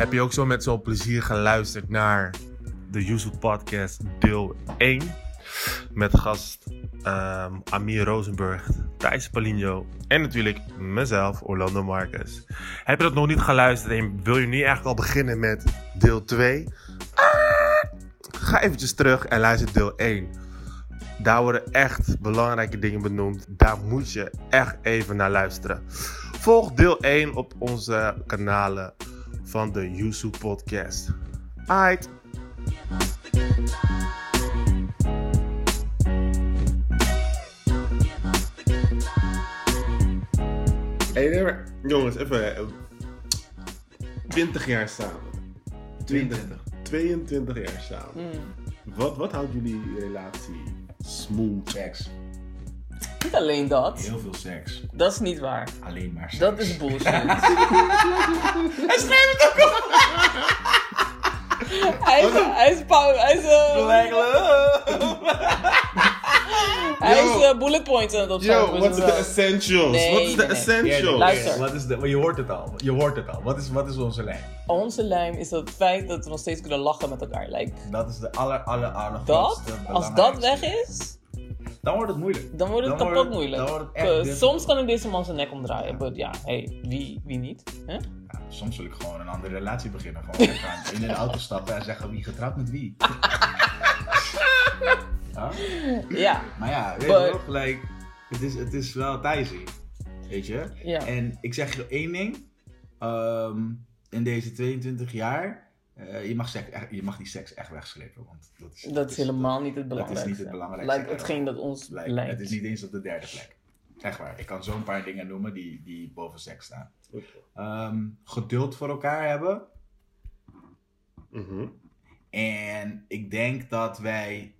Heb je ook zo met zo'n plezier geluisterd naar de Yuzu Podcast deel 1? Met gast ehm, Amir Rosenburg, Thijs Palinho en natuurlijk mezelf, Orlando Marcus. Heb je dat nog niet geluisterd en wil je nu eigenlijk al beginnen met deel 2? Ah, ga eventjes terug en luister deel 1. Daar worden echt belangrijke dingen benoemd. Daar moet je echt even naar luisteren. Volg deel 1 op onze kanalen van de Yusu Podcast. Aight. Hey, jongens, even. eh, 20 jaar samen. 22. 22 jaar samen. Mm. Wat, wat houdt jullie relatie smooth? Seks. Niet alleen dat. Heel veel seks. Dat is niet waar. Alleen maar seks. Dat is bullshit. Hij schrijft het ook op! hij is, hij is, hij is, eh, hij is eh, bullet points aan het Yo, opschrijven. what's dus, the eh, essentials? Nee, What is the nee, nee. essentials? Luister. Wat is de, je hoort het al. Je hoort het al. Wat is, wat is onze lijn? Onze lijm is het feit dat we nog steeds kunnen lachen met elkaar. Like, Dat is de aller, aller, aller dat, als dat weg is, Dan wordt het moeilijk. dan wordt het Dan kapot wordt- moeilijk. dan wordt het echt Eh, soms kan ik deze man zijn nek omdraaien, but ja, hey, wie, wie niet? Ja, soms wil ik gewoon een andere relatie beginnen. Gewoon gaan in de auto stappen en zeggen wie getrouwd met wie. ja? Ja, Maar ja, weet But- je wel, gelijk, het is, het is wel Thijsie. Weet je? ja. En ik zeg je één ding. Ehm, in deze 22 jaar, eh, je, mag seks, echt- je mag die seks echt wegslepen. Want dat is, Dat is helemaal niet het dat is belangrijkste. niet het belangrijkste. Like, hetgeen dat ons lijkt. Het is niet eens op de derde plek. Echt waar. Ik kan zo'n paar dingen noemen die, die boven seks staan. Ehm, geduld voor elkaar hebben. Mhm. En ik denk dat wij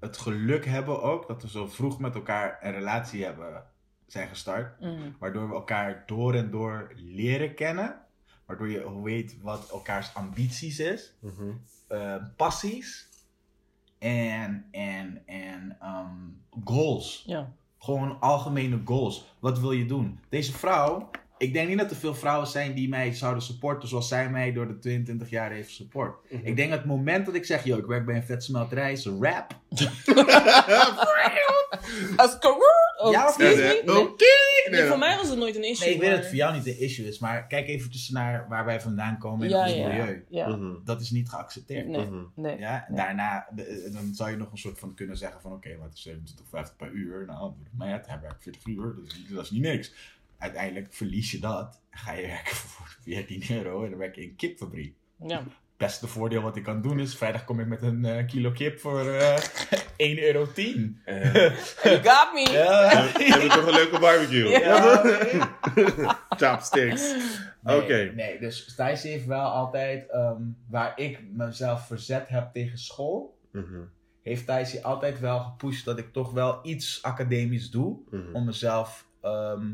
het geluk hebben ook dat we zo vroeg met elkaar een relatie hebben zijn gestart. Mm. Waardoor we elkaar door en door leren kennen. Waardoor je weet wat elkaars ambities is. Mhm. eh, passies. En, en, en ehm, goals. Ja. Gewoon algemene goals. Wat wil je doen? Deze vrouw, ik denk niet dat er veel vrouwen zijn die mij zouden supporten zoals zij mij door de 22 jaar heeft support. Mhm. Ik denk het moment dat ik zeg, yo, ik werk bij een vetsmelterij, is rap. Als oh, Ja, of excuse niet? me? Nee. Oké. Nee, voor mij was het nooit een issue. Nee, ik weet dat het voor jou niet een issue is, maar kijk eventjes naar waar wij vandaan komen in Ja, ons ja, milieu. ja. Mhm. Dat is niet geaccepteerd. Nee, Mhm. nee. Ja, daarna, de- dan zou je nog een soort van kunnen zeggen van oké, wat is 27,50 per uur? Nou, maar ja, hij werkt 40 uur, dus dat is niet niks. Uiteindelijk verlies je dat, ga je werken voor 14 euro en dan werk je in een kipfabriek. Ja. Beste voordeel wat ik kan doen is, vrijdag kom ik met een eh, kilo kip voor eh 1,10 euro. Eh, You got me. Ja. Heb je toch een leuke barbecue? Ja. Chopsticks. Nee, Oké. Nee, dus Thijs heeft wel altijd, ehm, waar ik mezelf verzet heb tegen school, Mhm. heeft Thijs altijd wel gepusht dat ik toch wel iets academisch doe. Mhm. om mezelf ehm,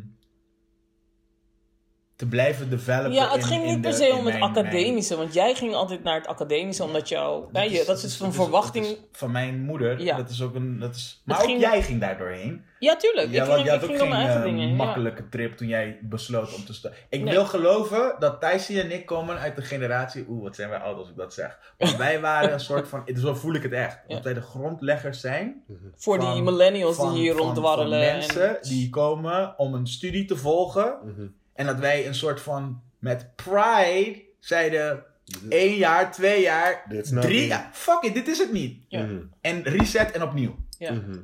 te blijven developen. Ja, het in- ging in niet per se om het mijn- academische, want jij ging altijd naar het academische omdat jou, mijn- ja, je, dat is een dat verwachting. dat is van mijn moeder. Ja. Dat is ook een. Dat is, maar Het ook ging- jij ging daar doorheen. Ja, tuurlijk. Ja, ik want ging, je ik had ook ging geen eigen eh, dingen. ja. makkelijke trip toen jij besloot om te starten. Ik Nee. wil geloven dat Thijsie en ik komen uit de generatie. Oeh, wat zijn wij oud als ik dat zeg. Maar wij waren een soort van. Zo voel ik het echt. Ja. Dat wij de grondleggers zijn. Voor die millennials van- die hier. Van mensen en... die komen om een studie te volgen. En dat wij een soort van met pride zeiden: één jaar, twee jaar, drie jaar. Fuck it, dit is het niet. Ja. Mhm. En reset en opnieuw. Ja. Mhm.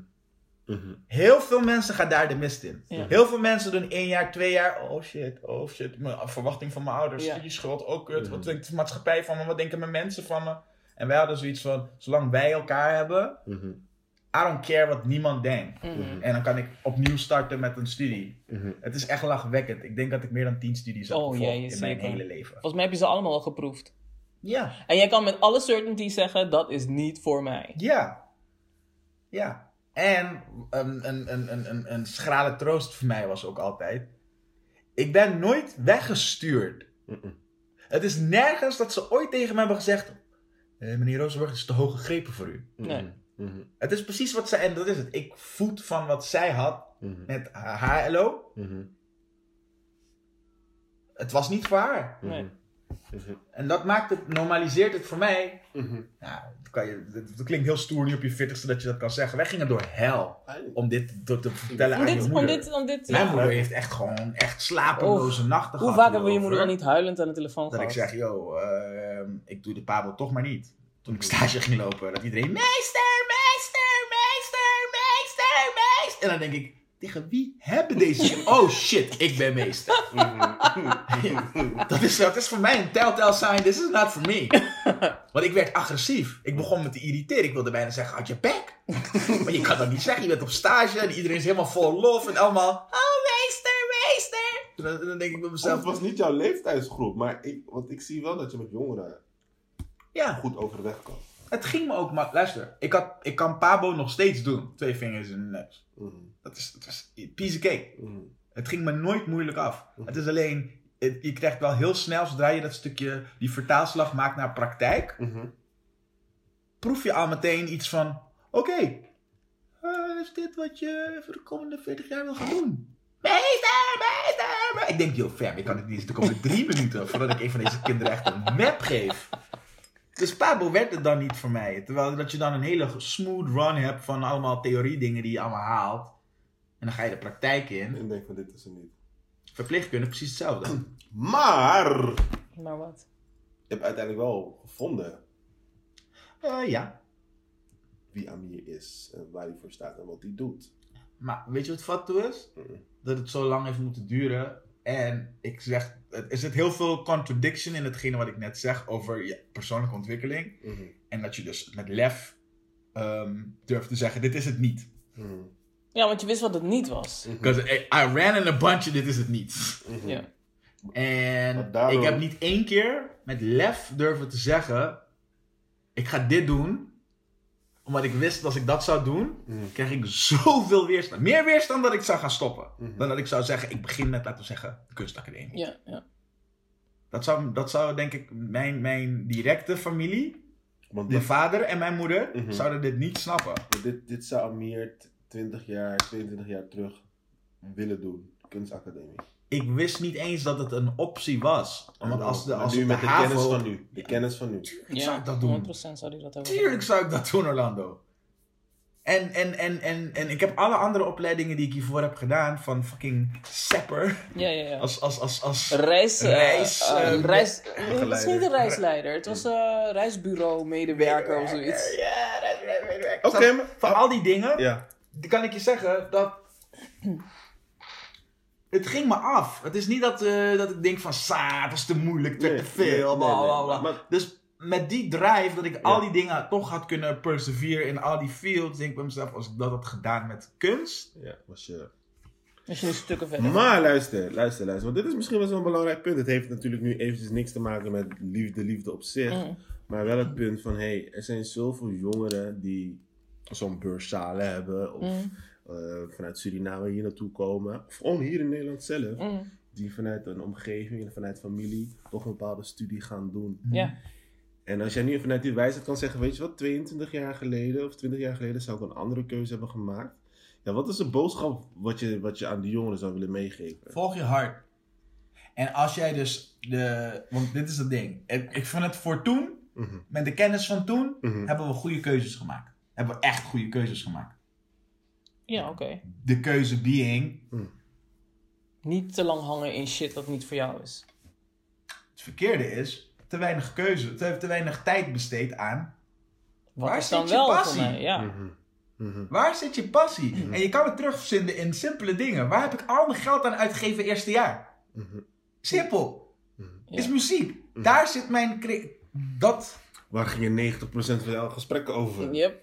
Mhm. Heel veel mensen gaan daar de mist in. Ja. Heel veel mensen doen één jaar, twee jaar. Oh shit, oh shit. Mijn verwachting van mijn ouders, Ja. die schuld, ook kut. Mhm. Wat denkt de maatschappij van me? Wat denken mijn mensen van me? En wij hadden zoiets van: zolang wij elkaar hebben. I don't care wat niemand denkt. Mhm. En dan kan ik opnieuw starten met een studie. Mhm. Het is echt lachwekkend. Ik denk dat ik meer dan 10 studies heb Oh, gevolgd in mijn hele leven. Volgens mij heb je ze allemaal al geproefd. Ja, En jij kan met alle certainty zeggen, dat is niet voor mij. ja, ja. En een, een, een, een, een, een schrale troost voor mij was ook altijd. Ik ben nooit weggestuurd. Mhm. Het is nergens dat ze ooit tegen me hebben gezegd: eh, Meneer Rozenburg, het is te hoog gegrepen voor u. Nee. Mhm. Het is precies wat zij, en dat is het. Ik voed van wat zij had Mhm. met haar HLO. Mhm. Het was niet voor haar. Nee. Mhm. En dat maakt het, normaliseert het voor mij. Ja, dat, kan je, dat, dat klinkt heel stoer nu op je 40ste dat je dat kan zeggen. Wij gingen door hel om dit te, te vertellen Om aan je om moeder. dit, om dit. Mijn ja. moeder heeft echt gewoon echt slapeloze nachten Hoe gehad. vaak hebben we je moeder dan niet huilend aan de telefoon Dat ik gehad? zeg, yo, ehm, ik doe de pabo toch maar niet. Toen ik stage ging lopen, dat iedereen, meester, En dan denk ik, tegen wie hebben deze... Oh shit, ik ben meester. Dat is, dat is voor mij een telltale sign, this is not for me. Want ik werd agressief. Ik begon me te irriteren. Ik wilde bijna zeggen, had je bek. Maar je kan dat niet zeggen. Je bent op stage en iedereen is helemaal vol lof en allemaal... Oh, meester, meester. En dan, en dan denk ik bij Zelf mezelf... het was niet jouw leeftijdsgroep, maar ik, want ik zie wel dat je met jongeren Ja, goed over de weg kan. Het ging me ook... Maar luister, ik, had, ik kan Pabo nog steeds doen. Twee vingers in de neus. Mhm. Dat is, dat is piece of cake. Mhm. Het ging me nooit moeilijk af. Het is alleen... het- je krijgt wel heel snel, zodra je dat stukje... Die vertaalslag maakt naar praktijk... Proef je al meteen iets van: oké, eh, is dit wat je voor de komende 40 jaar wil gaan doen? Meester, meester, meester. Ik denk, yo, fam, ik kan het niet eens de komende drie minuten voordat ik een van deze kinderen echt een map geef. Dus Pabo werd het dan niet voor mij. Terwijl dat je dan een hele smooth run hebt van allemaal theorie-dingen die je allemaal haalt. En dan ga je de praktijk in. En ik denk van dit is er niet. Verpleegkunde precies hetzelfde. Maar Maar wat? je hebt uiteindelijk wel gevonden Eh, ja, wie Amir is en waar hij voor staat en wat hij doet. maar weet je wat fat toe is? Dat het zo lang heeft moeten duren. En ik zeg, er zit heel veel contradiction in hetgene wat ik net zeg over je persoonlijke ontwikkeling. Mhm. En dat je dus met lef ehm, durft te zeggen, dit is het niet. Mhm. Ja, want je wist wat het niet was. Because I, I ran in a bunch dit is het niet. Mhm. Ja. En daarom- ik heb niet één keer met lef durven te zeggen, ik ga dit doen. Omdat ik wist dat als ik dat zou doen, Mhm. krijg ik zoveel weerstand. Meer weerstand dan ik zou gaan stoppen. Mhm. Dan dat ik zou zeggen, ik begin met, laten we zeggen, de kunstacademie. Ja, ja. Dat zou, dat zou denk ik mijn, mijn directe familie, Want mijn dit, vader en mijn moeder, Mhm. zouden dit niet snappen. dit, dit zou Amir t- 20 jaar, 22 jaar terug willen doen. Kunstacademie. Ik wist niet eens dat het een optie was. Want als de, Maar als nu de met de HAVO... kennis van nu. De kennis van nu. zou Ja, ik dat doen. 100% zou hij dat hebben. Tuurlijk zou ik dat doen, Orlando. En, en, en, en, en ik heb alle andere opleidingen die ik hiervoor heb gedaan, van fucking sapper, Ja, ja, ja. als, als, als, als Reis, eh, Reis, eh, eh, reis, het was niet een reisleider, het was een reisbureau medewerker of zoiets. Ja, is Oké, maar- Van al die dingen, Ja. die kan ik je zeggen dat. Het ging me af. Het is niet dat, eh, dat ik denk van sa, het was te moeilijk, Nee, te veel, nee, bla bla nee. bla. Maar- Dus met die drive dat ik al die dingen toch had kunnen perseveren in al die fields, denk ik bij mezelf, als ik dat had gedaan met kunst. Ja, was je... Als je nu stukken verder. Maar luister, luister, luister. Want dit is misschien wel zo'n belangrijk punt. Het heeft natuurlijk nu eventjes niks te maken met liefde, liefde op zich. Mm. Maar wel het punt van, hé, hey, er zijn zoveel jongeren die zo'n beurszalen hebben. Of Mm. Eh, vanuit Suriname hier naartoe komen. Of gewoon hier in Nederland zelf. Mm. Die vanuit een omgeving en vanuit familie toch een bepaalde studie gaan doen. Ja, En als jij nu vanuit die wijsheid kan zeggen, weet je wat, 22 jaar geleden of 20 jaar geleden zou ik een andere keuze hebben gemaakt. Ja, wat is de boodschap wat je, wat je aan die jongeren zou willen meegeven? Volg je hart. En als jij dus de. Want dit is het ding. Ik, ik vind het voor toen, Mhm, met de kennis van toen, mhm. hebben we goede keuzes gemaakt. Hebben we echt goede keuzes gemaakt. Ja oké. De keuze being. Niet te lang hangen in shit dat niet voor jou is. Het verkeerde is, te weinig keuze, te, te weinig tijd besteed aan. Wat Waar is dan zit je passie? voor mij? Ja. Mhm, mhm. Waar zit je passie? En je kan het terugvinden in simpele dingen. Waar heb ik al mijn geld aan uitgegeven eerste jaar? Mhm. Simpel. Ja. Is muziek. Daar zit mijn... cre- Dat... Waar gingen 90% van jouw gesprekken over? Yep.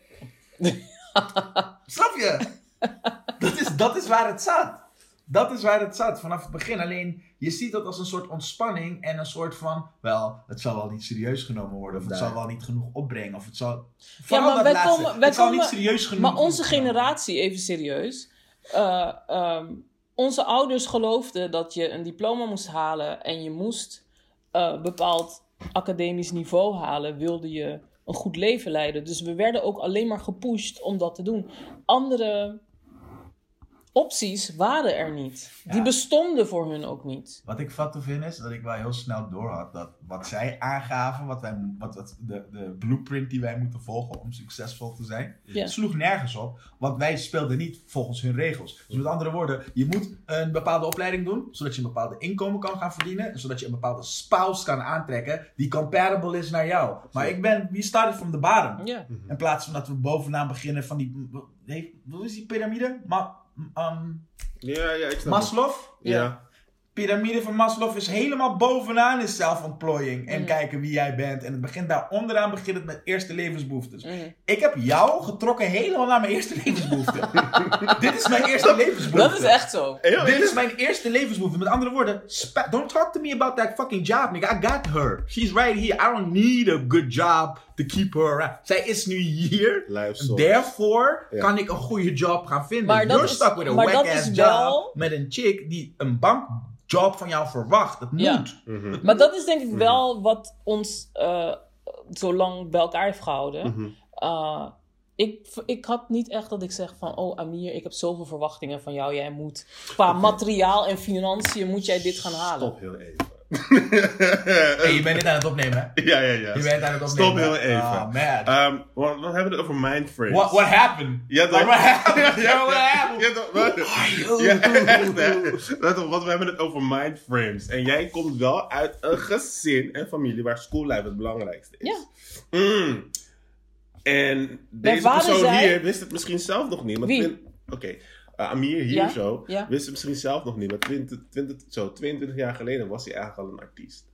Snap je? dat, is, dat is waar het zat. Dat is waar het zat vanaf het begin. Alleen je ziet dat als een soort ontspanning en een soort van, wel, het zal wel niet serieus genomen worden, of het Nee. zal wel niet genoeg opbrengen, of het zal. Ja, maar wij laatste. komen, wij het zal komen, niet serieus genoeg maar onze generatie, even serieus. eh, ehm, onze ouders geloofden dat je een diploma moest halen en je moest eh, bepaald academisch niveau halen, wilde je een goed leven leiden. Dus we werden ook alleen maar gepusht om dat te doen. Andere opties waren er niet. Die bestonden voor hun ook niet. Wat ik vat vind is dat ik wel heel snel door had dat wat zij aangaven, wat wij, wat, wat de, de blueprint die wij moeten volgen om succesvol te zijn, Ja. sloeg nergens op. Want wij speelden niet volgens hun regels. Dus met andere woorden, je moet een bepaalde opleiding doen, zodat je een bepaalde inkomen kan gaan verdienen, en zodat je een bepaalde spouse kan aantrekken die comparable is naar jou. Maar ik ben, we started from the bottom. Ja. In plaats van dat we bovenaan beginnen van die, hoe is die piramide? Ma, um, Ja, ja, ik snap het. Maslow? Ja. Piramide van Maslow is helemaal bovenaan in zelfontplooiing. En Mhm. kijken wie jij bent. En het begint daar onderaan begint het met eerste levensbehoeftes. Mhm. Ik heb jou getrokken helemaal naar mijn eerste levensbehoefte. Dit is mijn eerste levensbehoefte. Dat is echt zo. Dit is mijn eerste levensbehoefte. Met andere woorden, don't talk to me about that fucking job, nigga. I got her. She's right here. I don't need a good job to keep her around. Zij is nu hier. Luister. Therefore Ja. kan ik een goede job gaan vinden. Maar dat You're is- stuck with a maar dat whack-ass is job wel- met een chick die een bankjob van jou verwacht. Dat Ja. moet. Mhm. Maar dat is denk ik wel wat ons eh, zo lang bij elkaar heeft gehouden. Mhm. Uh, ik, ik had niet echt dat ik zeg van, oh Amir, ik heb zoveel verwachtingen van jou. Jij moet, qua materiaal en financiën, moet jij dit gaan halen. Stop heel even. Hey, je bent dit aan het opnemen, hè? Ja, ja, ja. Je bent aan het Stop opnemen. heel even. Oh, man. Ehm, wat, wat hebben we het over mindframes? what, what happened? Ja, toch? Like, what happened? Ja, what happened? Ja, toch? Wat- Ja, echt, hè? Let op, want we hebben het over mindframes. En jij komt wel uit een gezin en familie waar schoollife het belangrijkste is. Ja. Mm. En deze vader persoon zei- hier wist het misschien zelf nog niet. maar Wie? Oké, uh, Amir hier Ja, zo ja. wist het misschien zelf nog niet. Maar 20, 20, zo, 22 jaar geleden was hij eigenlijk al een artiest.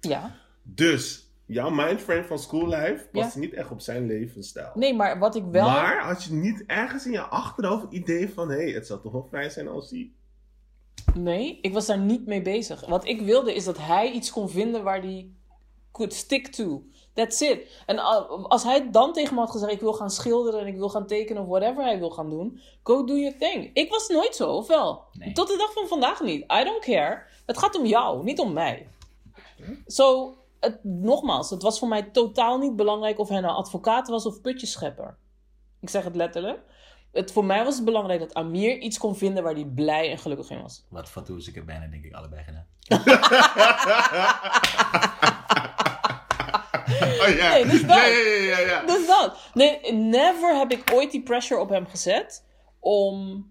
Ja. Dus jouw mindframe van schoollife past Ja. niet echt op zijn levensstijl. Nee, maar wat ik wel... Maar had je niet ergens in je achterhoofd het idee van... hé, hey, het zou toch wel fijn zijn als hij... Nee, ik was daar niet mee bezig. Wat ik wilde is dat hij iets kon vinden waar hij could stick to. That's it. En al- als hij dan tegen me had gezegd: Ik wil gaan schilderen en ik wil gaan tekenen of whatever hij wil gaan doen, go do your thing. Ik was nooit zo, of wel? Nee. Tot de dag van vandaag niet. I don't care. Het gaat om jou, niet om mij. Zo, het, nogmaals, het was voor mij totaal niet belangrijk of hij nou advocaat was of putjeschepper. Ik zeg het letterlijk. Het, voor mij was het belangrijk dat Amir iets kon vinden waar hij blij en gelukkig in was. Wat fatsoes ik er bijna, denk ik, allebei gedaan. Oh ja. Nee, dus dat. ja, ja, ja, ja, ja. Dus dat. Nee, never heb ik ooit die pressure op hem gezet om,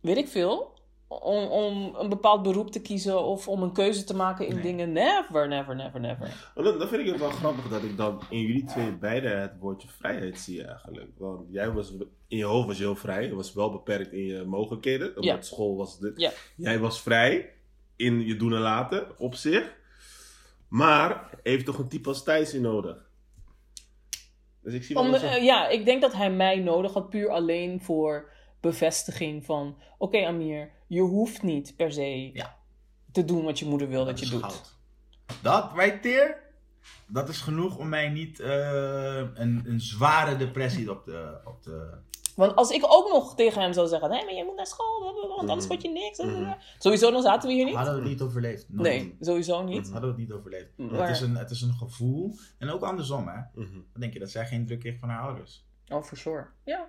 weet ik veel, om, om een bepaald beroep te kiezen of om een keuze te maken in Nee. dingen. Never, never, never, never. Maar Dan, dan vind ik het wel grappig dat ik dan in jullie twee beide het woordje vrijheid zie eigenlijk. Want jij was, in je hoofd was je heel vrij. Je was wel beperkt in je mogelijkheden. Omdat Ja. school was dit. Ja. Jij was vrij in je doen en laten op zich. Maar heeft toch een type als Thijs in nodig. Dus ik zie wel Om, eh, ja, ik denk dat hij mij nodig had puur alleen voor bevestiging van... Oké Amir, je hoeft niet per se Ja. te doen wat je moeder wil dat, je doet. goud. Dat, right there, dat is genoeg om mij niet eh, een, een zware depressie op de... Op de Want als ik ook nog tegen hem zou zeggen... Nee, maar je moet naar school, want anders Mhm. word je niks. Mhm. Sowieso, dan zaten we hier niet. hadden we het niet overleefd. Nooit. Nee, sowieso niet. Hadden we het niet overleefd. Maar- Het, is een, het is een gevoel. En ook andersom, hè. Mhm. Dan denk je dat zij geen druk kreeg van haar ouders. Oh, for sure. Ja.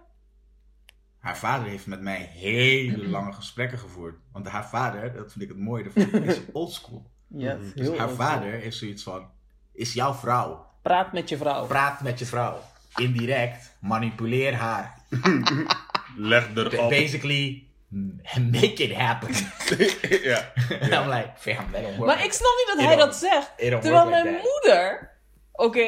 Haar vader heeft met mij hele lange gesprekken gevoerd. Want haar vader, dat vind ik het mooie ervan, is oldschool. Ja, Mhm. Dus haar vader heeft zoiets van, is jouw vrouw. Praat met je vrouw. Praat met je vrouw. Indirect, manipuleer haar. Leg erop. Basically, make it happen. ja. En I'm like, fam, that don't work. Maar ik snap niet dat It hij don't- dat zegt. it don't Terwijl work mijn that. moeder... Oké,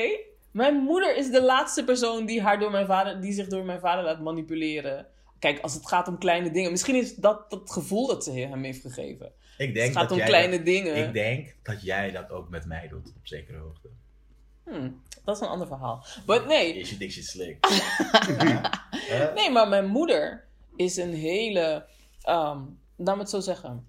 mijn moeder is de laatste persoon die, haar door mijn vader, die zich door mijn vader laat manipuleren. Kijk, als het gaat om kleine dingen. Misschien is dat het gevoel dat ze hem heeft gegeven. Ik denk Het gaat dat om jij kleine dat- dingen. Ik denk dat jij dat ook met mij doet, op zekere hoogte. Hmm, dat is een ander verhaal. Maar nee, Is je dik shit slick. Nee, maar mijn moeder is een hele, ehm laat me het zo zeggen,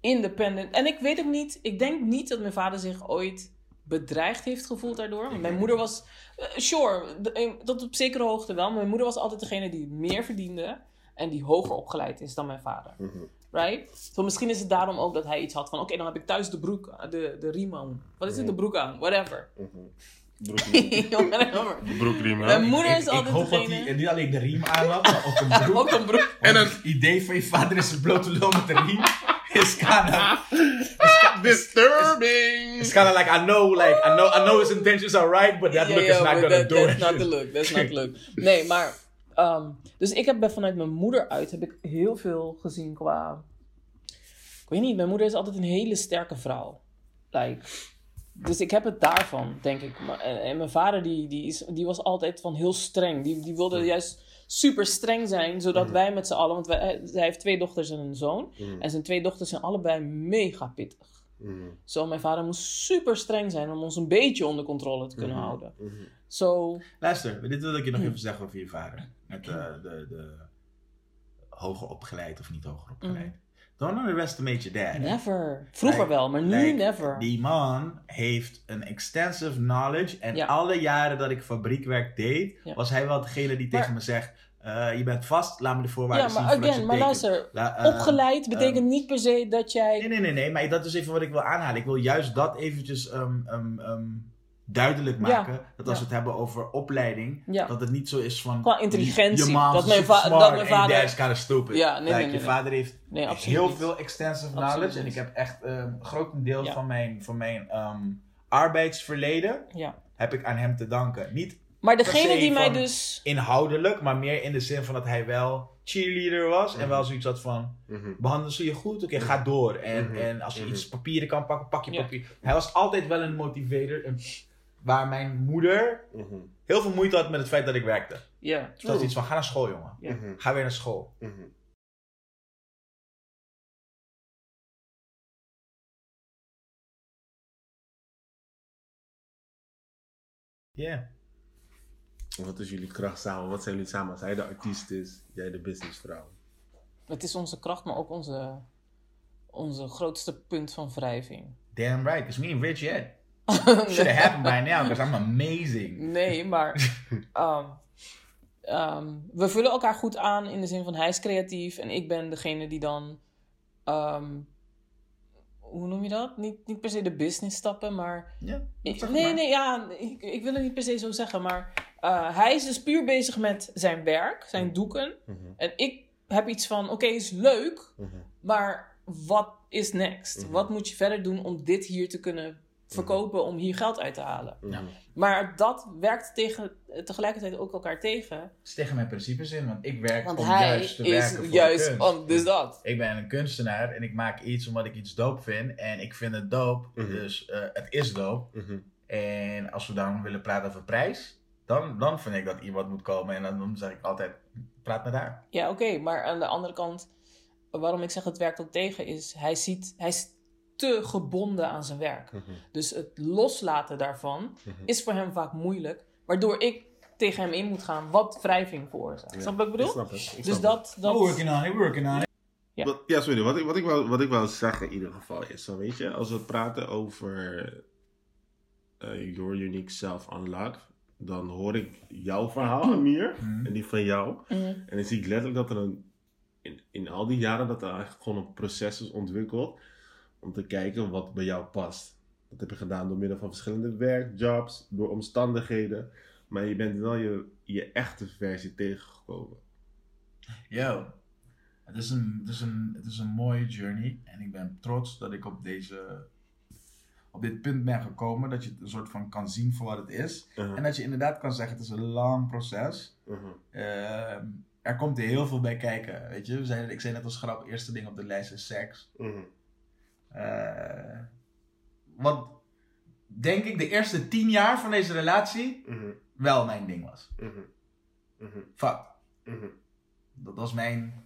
independent. En ik weet ook niet, ik denk niet dat mijn vader zich ooit bedreigd heeft gevoeld daardoor. Want mijn moeder was, eh, sure, eh, tot op zekere hoogte wel. Maar mijn moeder was altijd degene die meer verdiende en die hoger opgeleid is dan mijn vader. Mhm. Right? So misschien is het daarom ook dat hij iets had van, oké, dan heb ik thuis de broek, de, de riem aan. Wat is het, de broek aan? Whatever. Mhm. Broekriem. Jongen. Broekriem, Mijn hè? moeder Ik, is ik altijd hoop dat hij niet alleen de riem aan had, maar ook een broek. Ook een broek. En een idee van je vader is een blote lul met een riem. Is kinda, Disturbing! it's kinda like, I know, like, I know, I know his intentions are right, but that look is not gonna that- do That's it. not the look. That's not the look. Nee, maar... ehm, dus ik heb vanuit mijn moeder uit heb ik heel veel gezien qua... Ik weet niet, mijn moeder is altijd een hele sterke vrouw. Like, dus ik heb het daarvan, denk ik. Maar, en, mijn vader die, die, is, die was altijd van heel streng. Die, die wilde juist super streng zijn, zodat wij met z'n allen... Want wij, hij heeft twee dochters en een zoon. En zijn twee dochters zijn allebei mega pittig. Zo, mijn vader moest super streng zijn om ons een beetje onder controle te kunnen houden. Zo, Luister, dit wil ik je nog Hm. even zeggen over je vader. Met eh, de, de hoger opgeleid of niet hoger opgeleid. Don't underestimate your dad. Never. Vroeger Like- wel, maar nu like, never. Die man heeft een extensive knowledge. En Ja. alle jaren dat ik fabriekwerk deed, Ja. was hij wel degene die Maar- tegen me zegt: eh, Je bent vast, laat me de voorwaarden Ja, zien. maar voordat again, maar tekent." luister. La- eh, Opgeleid betekent ehm, niet per se dat jij... Nee, nee, nee, nee, maar dat is even wat ik wil aanhalen. Ik wil juist dat eventjes ehm, ehm, ehm, duidelijk Ja, maken. Dat als ja. we het hebben over opleiding, Ja. dat het niet zo is van... Qua intelligentie. Je Dat mijn super va- smart dat mijn en vader- dad is kind of stupid. Ja, nee, Like, nee, nee, Je vader heeft heel niet. veel extensive Absoluut knowledge. En ik heb echt ehm, een groot deel Ja. van mijn, van mijn ehm, arbeidsverleden Ja. heb ik aan hem te danken. Niet Maar degene die mij dus... inhoudelijk, maar meer in de zin van dat hij wel cheerleader was. En wel zoiets had van, Mhm. behandelen ze je goed? Oké, ga door. En, Mhm. en als je Mhm. iets papieren kan pakken, pak je Ja. papier. Hij was altijd wel een motivator. een- waar mijn moeder Mhm. heel veel moeite had met het feit dat ik werkte. Ja, Dus dat is iets van, ga naar school jongen. Mhm. Ga weer naar school. Mhm. Ja. Wat is jullie kracht samen? Wat zijn jullie samen? Als hij de artiest is, jij de businessvrouw. Het is onze kracht, maar ook onze, onze grootste punt van wrijving. Damn right, because we ain't rich yet. Should have happened by now, because I'm amazing. Nee, maar ehm, ehm, we vullen elkaar goed aan in de zin van hij is creatief en ik ben degene die dan, ehm, hoe noem je dat? Niet, niet per se de business stappen, maar Ja, ik- zeg nee, maar. nee, ja, ik, ik wil het niet per se zo zeggen, maar eh, hij is dus puur bezig met zijn werk, zijn doeken. Mhm. En ik heb iets van, oké, is leuk, Mhm. maar wat is next? Mhm. Wat moet je verder doen om dit hier te kunnen verkopen, om hier geld uit te halen? Mhm. Maar dat werkt tegen, tegelijkertijd ook elkaar tegen. Het is tegen mijn principes in, want ik werk Want om hij juist te werken is voor juist kunst. om, dus dat. Ik ben een kunstenaar en ik maak iets omdat ik iets dope vind. En ik vind het dope, Mhm. dus eh, het is dope. Mhm. En als we dan willen praten over prijs, dan, dan vind ik dat iemand moet komen. En dan, dan zeg ik altijd, praat met haar. Ja, oké, maar aan de andere kant, waarom ik zeg het werkt ook tegen, is hij ziet, hij is te gebonden aan zijn werk. Mhm. Dus het loslaten daarvan Mhm. is voor hem vaak moeilijk, waardoor ik tegen hem in moet gaan wat wrijving veroorzaakt. Ja, Snap je wat ik bedoel? Ik snap het. Ik dus snap dat, dat on it, we're working on it. Ja. Wat, ja, sorry. Wat ik, wat, ik wou, wat ik wou zeggen in ieder geval is, zo, weet je, als we praten over eh, Your Unique Self Unlock, dan hoor ik jouw verhaal, Amir, Mhm. en die van jou. En dan zie ik letterlijk dat er een, in, in al die jaren, dat er eigenlijk gewoon een proces is ontwikkeld om te kijken wat bij jou past. Dat heb je gedaan door middel van verschillende werkjobs, door omstandigheden. Maar je bent wel je, je echte versie tegengekomen. Yo, het is, een, het, is een, het is een mooie journey. En ik ben trots dat ik op, deze, op dit punt ben gekomen. Dat je het een soort van kan zien voor wat het is. Uh-huh, En dat je inderdaad kan zeggen, het is een lang proces. uh-huh, Ehm, er komt heel veel bij kijken. Weet je, we zijn, ik zei net als grap, eerste ding op de lijst is seks. uh-huh. Eh, wat denk ik de eerste tien jaar van deze relatie Mhm, wel mijn ding was. mhm, mhm, Fuck, mhm, dat was mijn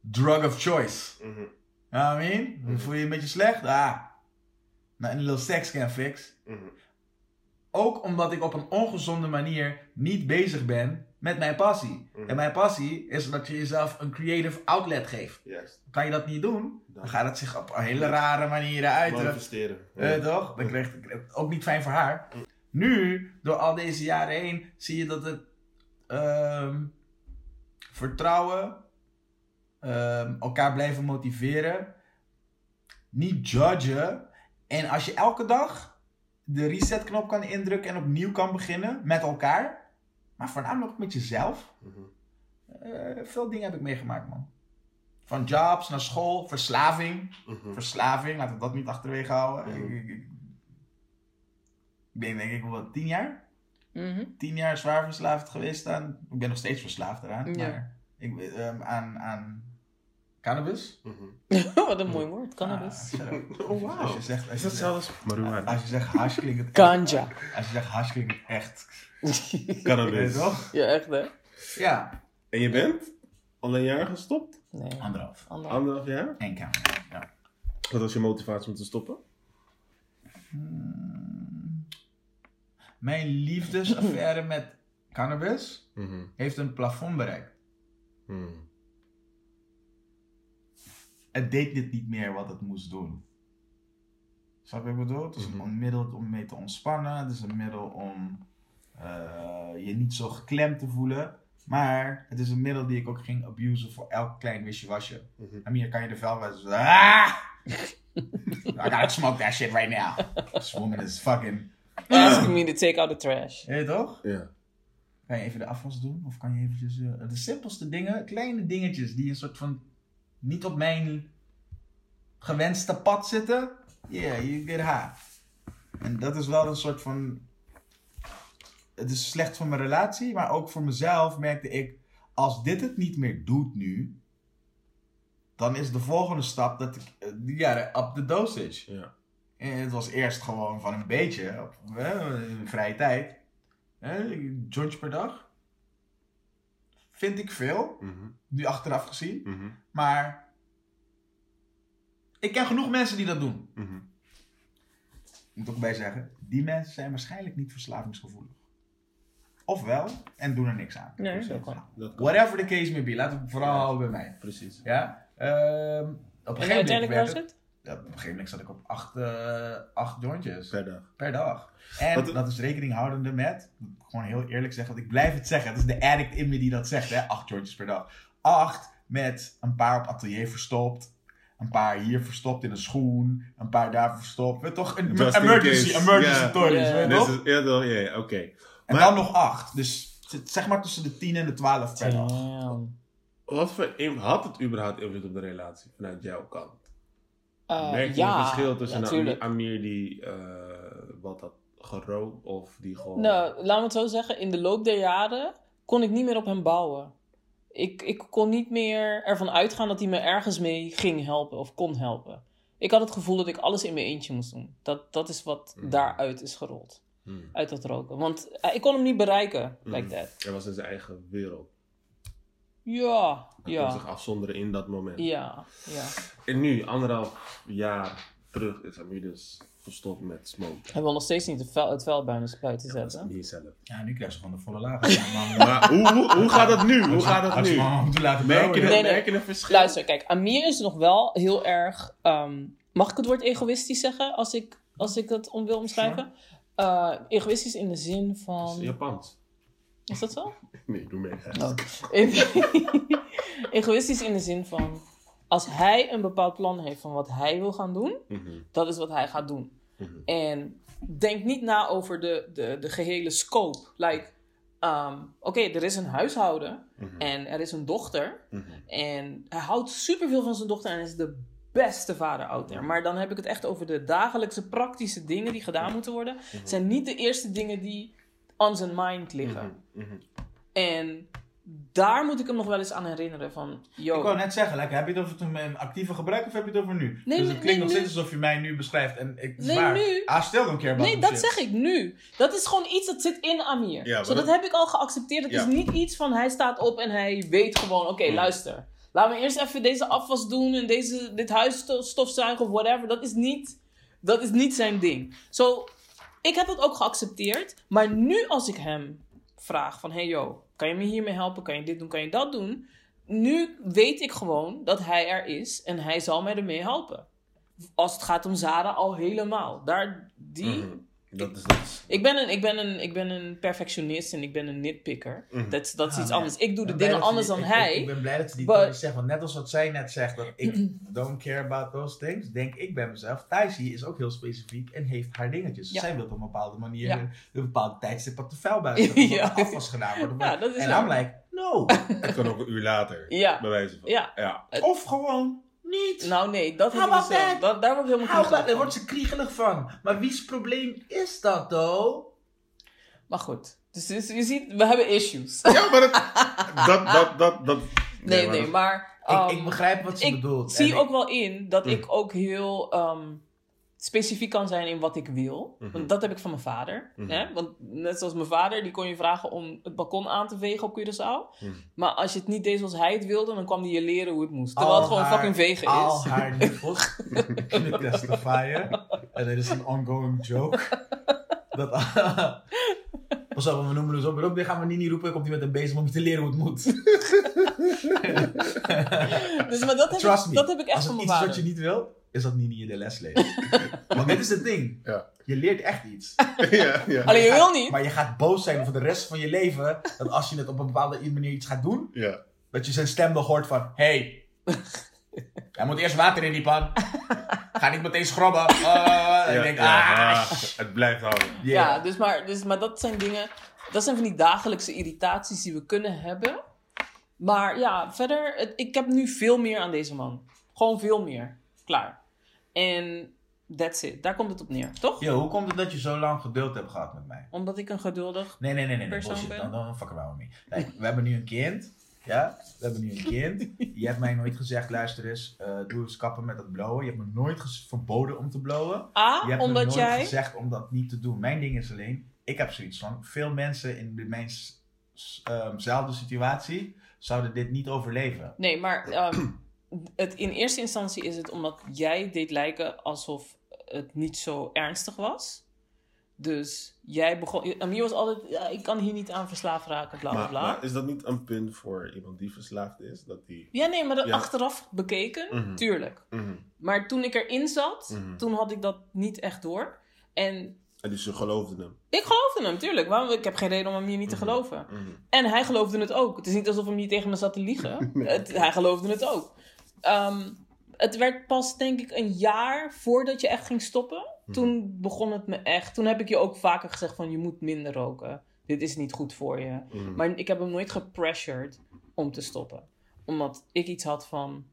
drug of choice. You know I mean? Mhm. Voel je je een beetje slecht? Ah, nou, een little sex can fix. Ook omdat ik op een ongezonde manier niet bezig ben met mijn passie. Mhm. En mijn passie is dat je jezelf een creative outlet geeft. Juist. Kan je dat niet doen, dan gaat het zich op hele rare manieren uiten. Manifesteren. Eh, toch? Dan krijgt het ook niet fijn voor haar. Nu, door al deze jaren heen, zie je dat het ehm, vertrouwen, ehm, elkaar blijven motiveren, niet judgen. En als je elke dag de resetknop kan indrukken en opnieuw kan beginnen met elkaar. Maar voornamelijk ook met jezelf. Mhm. Eh, veel dingen heb ik meegemaakt, man. Van jobs naar school, verslaving. Mhm. Verslaving, laten we dat niet achterwege houden. Mhm. Ik, ik, ik ben denk ik wel tien jaar. Mhm. Tien jaar zwaar verslaafd geweest aan. Ik ben nog steeds verslaafd eraan. Ja. Maar ik, ehm, aan, aan cannabis. Mhm. Wat een mooi woord, cannabis. Ah. Oh, wauw. Als je zegt, als Is je dat zelfs marijuana? als je zegt hash klinkt het echt. Ganja. Als je zegt hash klinkt het echt. Cannabis. toch? ja, echt hè? Ja. En je bent al een jaar gestopt? Nee. Anderhalf. Ander. Anderhalf jaar? En camera. Ja. Wat was je motivatie om te stoppen? Hmm. Mijn liefdesaffaire met cannabis Mhm. heeft een plafond bereikt. Mhm. Het deed dit niet meer wat het moest doen. Snap je wat ik bedoel? Het is Mhm. een middel om mee te ontspannen. Het is een middel om eh, je niet zo geklemd te voelen. Maar het is een middel die ik ook ging abusen voor elk klein wisje-wasje. Mhm. Amir, kan je de vel wijzen? Ah! I gotta smoke that shit right now. This woman is fucking... Asking me to take out the trash. Weet je toch? Ja. Kan je even de afwas doen? Of kan je eventjes... eh, de simpelste dingen, kleine dingetjes die een soort van... Niet op mijn gewenste pad zitten. Yeah, you get high. En dat is wel een soort van... Het is slecht voor mijn relatie, maar ook voor mezelf merkte ik... Als dit het niet meer doet nu... Dan is de volgende stap dat ik... eh, Ja, up the dosage. Ja. En het was eerst gewoon van een beetje, op, hè, in vrije tijd. Hè, jointje per dag. Vind ik veel, Mhm. nu achteraf gezien. Mhm. Maar ik ken genoeg mensen die dat doen. Mhm. Ik moet ook bij zeggen, die mensen zijn waarschijnlijk niet verslavingsgevoelig. Of wel, en doen er niks aan. Nee, Dus, dat kan. Dat kan. Whatever the case may be, laten we het vooral houden bij mij. Precies. Ja? Ehm, op een En gegeven moment uiteindelijk was het- op een gegeven moment zat ik op acht, eh, acht jointjes. Per dag. Per dag. En Wat- dat is rekening houdende met, gewoon heel eerlijk zeggen, want ik blijf het zeggen. Het is de addict in me die dat zegt, hè. Acht jointjes per dag. Acht met een paar op atelier verstopt. Een paar hier verstopt in een schoen. Een paar daar verstopt. Weet toch? Een Just emergency, emergency Ja. toys, weet toch? is, ja, wel, ja, ja, oké. En Maar- dan nog acht. Dus zit- zeg maar tussen de 10 en de 12 per dag. Wat voor invloed had het überhaupt invloed op de relatie vanuit jouw kant? Eh, Merk je ja, een verschil tussen natuurlijk. een Amir die eh, wat had gerookt of die gewoon... Nou, laten we het zo zeggen. In de loop der jaren kon ik niet meer op hem bouwen. Ik, ik kon niet meer ervan uitgaan dat hij me ergens mee ging helpen of kon helpen. Ik had het gevoel dat ik alles in mijn eentje moest doen. Dat, dat is wat Mhm. daaruit is gerold. Hmm. Uit dat roken. Want eh, ik kon hem niet bereiken, like Mhm. that. Hij was in zijn eigen wereld. Ja, Hij kon ja, zich afzonderen in dat moment. ja, ja. En nu, anderhalf jaar terug, is Amir dus gestopt met smoken. Hij wil nog steeds niet het vel, het vel buiten Dat zetten. niet zelf. Ja, nu krijg je gewoon de volle laag. Maar hoe, hoe, hoe gaat dat nu? Hoe gaat dat Als je nu? moeten laten Merk je, bouwen, een, Nee, nee. merk je een verschil? Luister, kijk, Amir is nog wel heel erg. ehm, mag ik het woord egoïstisch zeggen als ik, als ik het om wil omschrijven? Eh, egoïstisch in de zin Dat van. Japans. Is dat zo? Nee, doe mee. Oh. egoïstisch in de zin van. Als hij een bepaald plan heeft van wat hij wil gaan doen, Mhm, dat is wat hij gaat doen. mhm. En denk niet na over de, de, de gehele scope. Like, ehm, oké, er is een huishouden Mhm, en er is een dochter. En hij houdt superveel van zijn dochter en is de beste vader out there. Maar dan heb ik het echt over de dagelijkse praktische dingen die gedaan moeten worden. Het zijn niet de eerste dingen die on zijn mind liggen. Mhm, mhm. En daar moet ik hem nog wel eens aan herinneren van... Yo, Ik wou net zeggen, like, heb je het over mijn actieve gebruik of heb je het over nu? Nee, dus het nee, klinkt nog nu. steeds alsof je mij nu beschrijft. En ik, Nee, maar, nu. Still don't care about Nee, dat zeg ik nu. Dat is gewoon iets dat zit in Amir. Ja, Zo, dat heb ik al geaccepteerd. Het Ja. is niet iets van hij staat op en hij weet gewoon... Oké, Hmm. luister. Laten we eerst even deze afwas doen en deze, dit huis sto- stofzuigen of whatever. Dat is niet, dat is niet zijn ding. Zo, ik heb dat ook geaccepteerd. Maar nu als ik hem vraag van... Hey yo, kan je me hiermee helpen? Kan je dit doen? Kan je dat doen? Nu weet ik gewoon dat hij er is en hij zal mij ermee helpen. Als het gaat om Zara al helemaal. Daar, die, Mhm. Dat is, dat is, Ik ben, een, ik, ben een, ik ben een perfectionist en ik ben een nitpicker. Mhm. Dat, dat is Ah, iets anders. Ik doe de dingen dat anders dan ik- hij. Ik, ik ben blij dat ze die but- zegt. Want net als wat zij net zegt, dat ik don't care about those things, denk ik bij mezelf. Thijsie is ook heel specifiek en heeft haar dingetjes. Ja. Zij wil op een bepaalde manier, Ja. een bepaalde tijdstip op de vuilbuis. Dat er Ja. afwas gedaan wordt. Ja, dat is en. I'm like, no. het kan ook een uur later. Ja. Bij wijze van. Ja. ja. Of gewoon niet. Nou nee, dat heb ik dus, that? dat, daar word ik helemaal kriegelig Daar van. wordt ze kriegelig van. Maar wie's probleem is dat, though? Maar goed, dus, dus je ziet, we hebben issues. Ja, maar dat, dat, dat, dat, dat Nee, maar nee, dat- maar... Ik, ik begrijp wat ze ik bedoelt. zie En ook ik- wel in dat Mm. ik ook heel ehm, specifiek kan zijn in wat ik wil. Mhm. Want dat heb ik van mijn vader. Mhm. Hè? Want net zoals mijn vader, die kon je vragen om het balkon aan te vegen op Curaçao. Mhm. Maar als je het niet deed zoals hij het wilde, dan kwam hij je leren hoe het moest. Terwijl al het gewoon haar- fucking vegen Al is. haar nippels testifyen. En dit is een ongoing joke. Dat, Pas op, we noemen dus op. Rob, dit gaan we niet, niet roepen. Komt hij met een bezem om je te leren hoe het moet. Dus, maar dat heb, Trust ik, me. dat heb ik echt Als van mijn iets is wat vader. je niet wil, is dat niet in de les lezen. Want dit is het ding. Ja. Je leert echt iets. ja, ja. Alleen je wil niet. Maar je gaat boos zijn voor de rest van je leven. Dat als je het op een bepaalde manier iets gaat doen. ja. Dat je zijn stem nog hoort van... Hey, er moet eerst water in die pan. Ga niet meteen schrobben. Uh, en Ja, ik denk, ja, ah, ah, het blijft houden. yeah. Ja, dus maar, dus, maar dat zijn dingen... Dat zijn van die dagelijkse irritaties die we kunnen hebben. Maar ja, verder... Het, ik heb nu veel meer aan deze man. Gewoon veel meer. Klaar. En that's it. Daar komt het op neer, toch? Yo, hoe komt het dat je zo lang geduld hebt gehad met mij? Omdat ik een geduldig... Nee, nee, nee, nee, nee bullshit. Dan, dan we wel mee. Kijk, we hebben nu een kind. Ja, we hebben nu een kind. Je hebt mij nooit gezegd, luister eens, eh, doe eens kappen met dat blowen. Je hebt me nooit verboden om te blowen. A, Je hebt omdat me nooit jij... gezegd om dat niet te doen. Mijn ding is alleen, ik heb zoiets van, veel mensen in de- mijn s- s- ehm, situatie zouden dit niet overleven. Nee, maar ehm, het, in eerste instantie is het omdat jij deed lijken alsof het niet zo ernstig was. Dus jij begon... Amir was altijd, ja, ik kan hier niet aan verslaafd raken, bla bla bla. maar is dat niet een punt voor iemand die verslaafd is? Dat die... Ja, nee, maar dat Ja. achteraf bekeken, Mhm. tuurlijk. Mhm. Maar toen ik erin zat, Mhm. toen had ik dat niet echt door. En En dus ze geloofden hem. ik geloofde hem, tuurlijk. Waarom? Ik heb geen reden om hem hier niet te geloven. En hij geloofde het ook. Het is niet alsof hij niet tegen me zat te liegen. Het, hij geloofde het ook. Ehm, het werd pas, denk ik, een jaar voordat je echt ging stoppen. Toen begon het me echt. Toen heb ik je ook vaker gezegd van je moet minder roken. Dit is niet goed voor je. Mhm. Maar ik heb hem nooit gepressured om te stoppen. Omdat ik iets had van...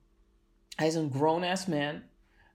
Hij is een grown-ass man.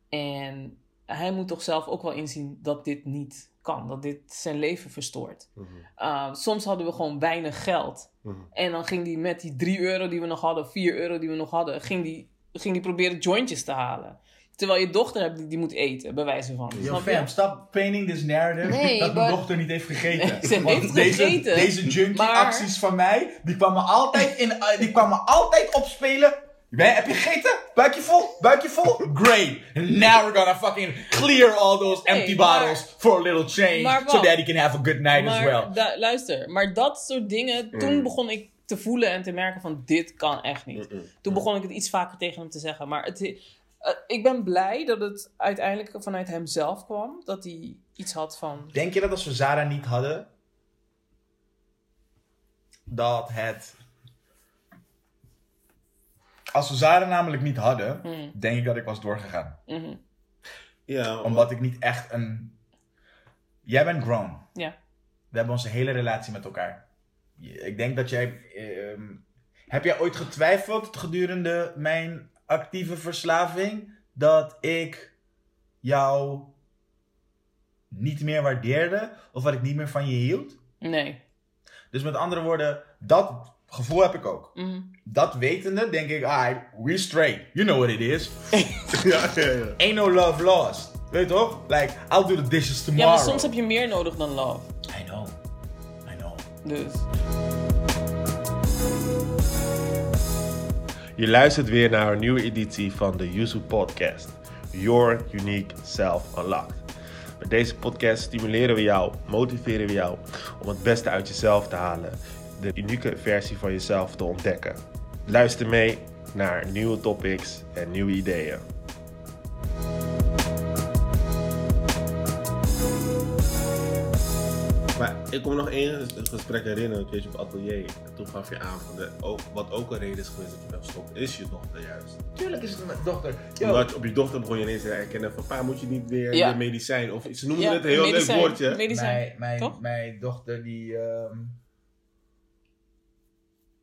En hij moet toch zelf ook wel inzien dat dit niet kan. Dat dit zijn leven verstoort. Mhm. Uh, soms hadden we gewoon weinig geld. Mhm. En dan ging die met die 3 euro die we nog hadden, 4 euro die we nog hadden, ging die, ging die proberen jointjes te halen. Terwijl je dochter hebt die, die moet eten, bij wijze van. Yo, fam, stop painting this narrative Nee, dat mijn dochter niet heeft gegeten. Nee, ze heeft deze, gegeten, Deze junkie maar- acties van mij, die kwamen altijd, in, eh, die kwamen altijd opspelen. Ben, heb je gegeten? Buikje vol? Buikje vol? Great. Now we're gonna fucking clear all those empty maar- bottles for a little change. Maar so daddy can have a good night as well. da- luister, maar dat soort dingen, toen Mm. begon ik te voelen en te merken van dit kan echt niet. Toen begon ik het iets vaker tegen hem te zeggen. Maar het, eh, ik ben blij dat het uiteindelijk vanuit hem zelf kwam. Dat hij iets had van... Denk je dat als we Zara niet hadden, dat het... Als we Zara namelijk niet hadden, hmm, denk ik dat ik was doorgegaan. mhm, Ja, Omdat ik niet echt een... Jij bent grown. Ja. We hebben onze hele relatie met elkaar. Ik denk dat jij... ehm, heb jij ooit getwijfeld gedurende mijn actieve verslaving dat ik jou niet meer waardeerde of dat ik niet meer van je hield? Nee. Dus met andere woorden, dat gevoel heb ik ook. Mhm. Dat wetende denk ik, ah, we straight. You know what it is. ja, ja, ja. Ain't no love lost. Weet je toch? Like, I'll do the dishes Ja, tomorrow. maar soms heb je meer nodig dan love. I know. Dus... Je luistert weer naar een nieuwe editie van de Yuzu Podcast. Your Unique Self Unlocked. Met deze podcast stimuleren we jou, motiveren we jou om het beste uit jezelf te halen. De unieke versie van jezelf te ontdekken. Luister mee naar nieuwe topics en nieuwe ideeën. Ik kon me nog één gesprek herinneren, een keertje op atelier. En toen gaf je aan, van de, ook, wat ook een reden is geweest dat je bent gestopt, is je dochter juist. Tuurlijk is het mijn dochter. Yo, Omdat je op je dochter begon je ineens te herkennen van, pa, moet je niet weer Ja. de medicijn? Of ze noemden Ja, het een heel medicijn. leuk woordje. Medicijn. mijn, mijn, toch? mijn dochter die. ehm,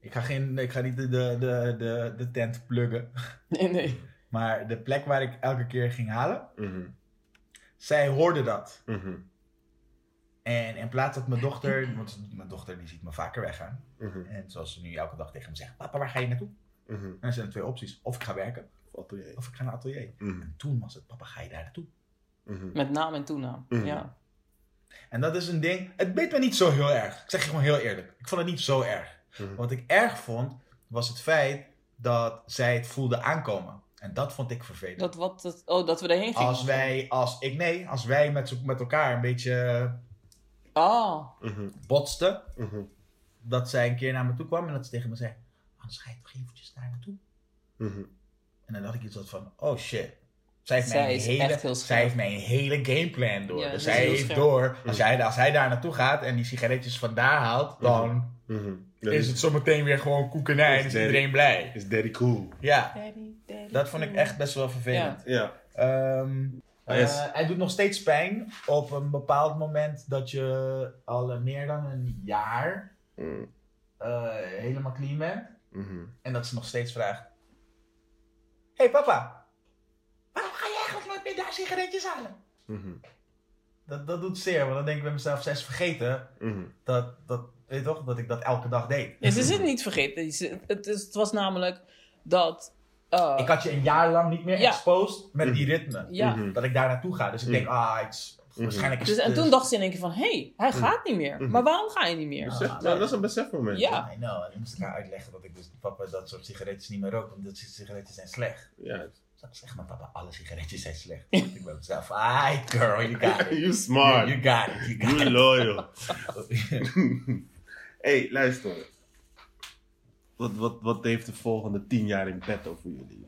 ik, ga geen, ik ga niet de, de, de, de, de tent pluggen. Nee, nee. Maar de plek waar ik elke keer ging halen, Mhm, zij hoorde dat. mhm, En in plaats dat mijn dochter, want mijn dochter die ziet me vaker weggaan. mhm, En zoals ze nu elke dag tegen me zegt, papa waar ga je naartoe? mhm. En dan zijn er twee opties. Of ik ga werken, Of atelier. of ik ga naar atelier. Mhm, En toen was het, papa ga je daar naartoe? Met naam en toenaam. Ja. En dat is een ding, het beet me niet zo heel erg. Ik zeg je gewoon heel eerlijk. Ik vond het niet zo erg. Wat ik erg vond, was het feit dat zij het voelde aankomen. En dat vond ik vervelend. Dat, wat het, oh, dat we erheen gingen. als wij, als ik nee, als wij met, met elkaar een beetje Oh. Mhm, botsten, mhm, dat zij een keer naar me toe kwam en dat ze tegen me zei, anders ga je toch eventjes daar naartoe. mhm. En dan had ik iets wat van, oh shit. Zij heeft, Zij mij, een is hele, heel zij heeft hele gameplan door. Ja, dus zij heeft scherp. door, als, hij, als hij daar naartoe gaat en die sigaretjes vandaar haalt, dan Mhm. Is het zometeen weer gewoon koekenij en is Daddy. iedereen blij. is daddy cool. Ja, Daddy, daddy, dat vond ik echt best wel vervelend. Ja. Ehm, Hij is- eh, hij doet nog steeds pijn op een bepaald moment dat je al meer dan een jaar Mhm, eh, helemaal clean bent. mhm. En dat ze nog steeds vraagt: hey papa, waarom ga je eigenlijk nooit meer daar sigaretjes halen? Mhm, Dat, dat doet zeer, want dan denk ik bij mezelf: is vergeten mhm. dat, dat, weet je toch, dat ik dat elke dag deed. Ja, ze is het niet vergeten. Het, is, het was namelijk dat... eh, Ik had je een jaar lang niet meer Ja. exposed met die ritme. ja. Mhm. Dat ik daar naartoe ga. Dus ik Mhm. denk, ah, iets, Mhm. waarschijnlijk is Dus, en dus- toen dacht ze in één keer van... Hé, hey, hij gaat niet meer. Mhm. Maar waarom ga je niet meer? Besef- Ah, nou, dat is een besefmoment. Ja. I know. En dan moest ik haar uitleggen dat ik dus papa dat soort sigaretjes niet meer rook. Want dat soort sigaretjes zijn slecht. Ja. Dus ik zeg maar papa, alle sigaretjes zijn slecht. Dus ik bij mezelf, alright girl, you got it. You smart. You, you got it, you got You it. loyal. hey, luister. Wat, wat, wat heeft de volgende tien jaar in petto voor jullie?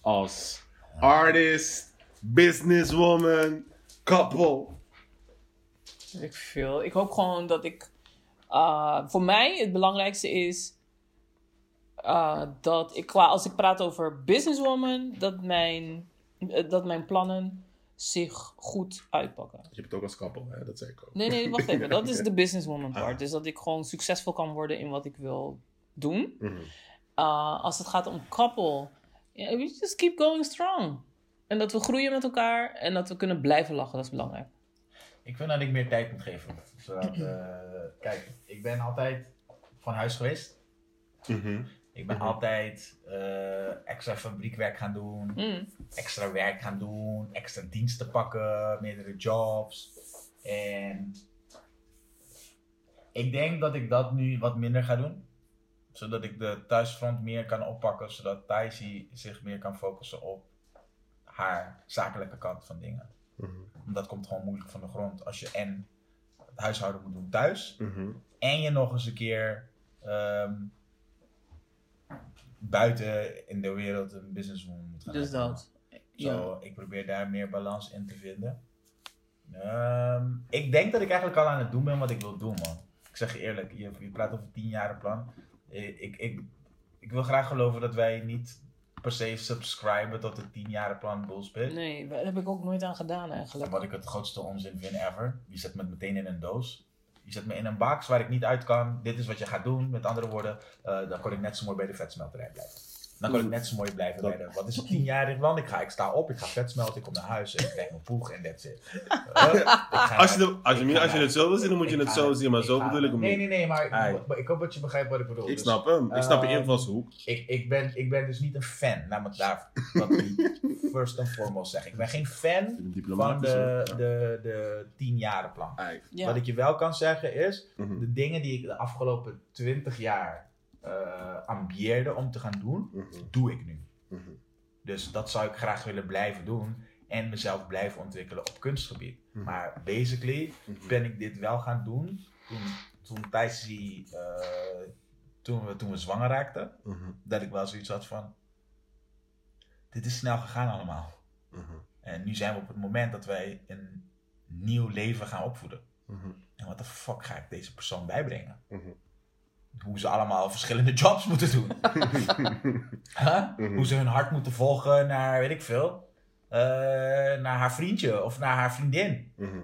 Als artist, businesswoman, couple. Ik veel. Ik hoop gewoon dat ik. ah, voor mij het belangrijkste is. ah, dat ik qua. Als ik praat over businesswoman. Dat mijn, eh, dat mijn plannen zich goed uitpakken. Je hebt het ook als couple, hè? dat zei ik ook. Nee, nee, wacht even. Dat is de businesswoman Ah. part. Dus dat ik gewoon succesvol kan worden in wat ik wil doen. Mhm. Ah, als het gaat om ja, we just keep going strong. En dat we groeien met elkaar. En dat we kunnen blijven lachen. Dat is belangrijk. Ik vind dat ik meer tijd moet geven. Zodat, eh, kijk, ik ben altijd van huis geweest. Mhm. Ik ben Mhm. altijd eh, extra fabriekwerk gaan doen. Mm. extra werk gaan doen, extra diensten pakken, meerdere jobs. En ik denk dat ik dat nu wat minder ga doen. Zodat ik de thuisfront meer kan oppakken, zodat Thijsie zich meer kan focussen op haar zakelijke kant van dingen. Mhm. Want dat komt gewoon moeilijk van de grond als je en het huishouden moet doen thuis Mhm. en je nog eens een keer ehm, buiten in de wereld een businesswoman moet gaan Dus dat. Ja. Zo, ik probeer daar meer balans in te vinden. Ehm, ik denk dat ik eigenlijk al aan het doen ben wat ik wil doen, man. Ik zeg je eerlijk, je, je praat over tien jaren plan. Ik, ik, ik, ik wil graag geloven dat wij niet per se subscriben tot het tien jaren plan bullshit. Nee, daar heb ik ook nooit aan gedaan En eigenlijk. wat ik het grootste onzin vind ever, je zet me meteen in een doos. Je zet me in een box waar ik niet uit kan. Dit is wat je gaat doen. Met andere woorden, eh, dan kon ik net zo mooi bij de vetsmelterij blijven. Dan kon ik net zo mooi blijven bij de... Wat is het tienjarig plan? Ik, ga, ik sta op, ik ga vet smelten, ik kom naar huis en ik krijg mijn poeg en that's it. Eh, Als je, de- als, je, als je het zo wil zien, dan moet je het zo zien. Maar zo ga- bedoel ik hem Nee, niet. nee, nee, maar Ai. ik, ik hoop dat je begrijpt wat ik bedoel. Ik Dus, snap hem. Ik snap je ehm, invalshoek. ik, ik, ben, ik ben dus niet een fan. Laat me het daar dat niet first and foremost zeggen. Ik ben geen fan van de, de, de tien jaren plan. Ai. Ja. Wat ik je wel kan zeggen is, Mhm. de dingen die ik de afgelopen 20 jaar eh ambieerde om te gaan doen, Mhm. doe ik nu. Mhm. Dus dat zou ik graag willen blijven doen en mezelf blijven ontwikkelen op kunstgebied. Mhm. Maar basically ben ik dit wel gaan doen toen, toen Thijs die, eh, toen, we, toen we zwanger raakten, dat ik wel zoiets had van, dit is snel gegaan allemaal. En nu zijn we op het moment dat wij een nieuw leven gaan opvoeden. En wat de fuck ga ik deze persoon bijbrengen? Mhm. Hoe ze allemaal verschillende jobs moeten doen. Huh? Mhm. Hoe ze hun hart moeten volgen naar, weet ik veel, eh, naar haar vriendje of naar haar vriendin. Mhm.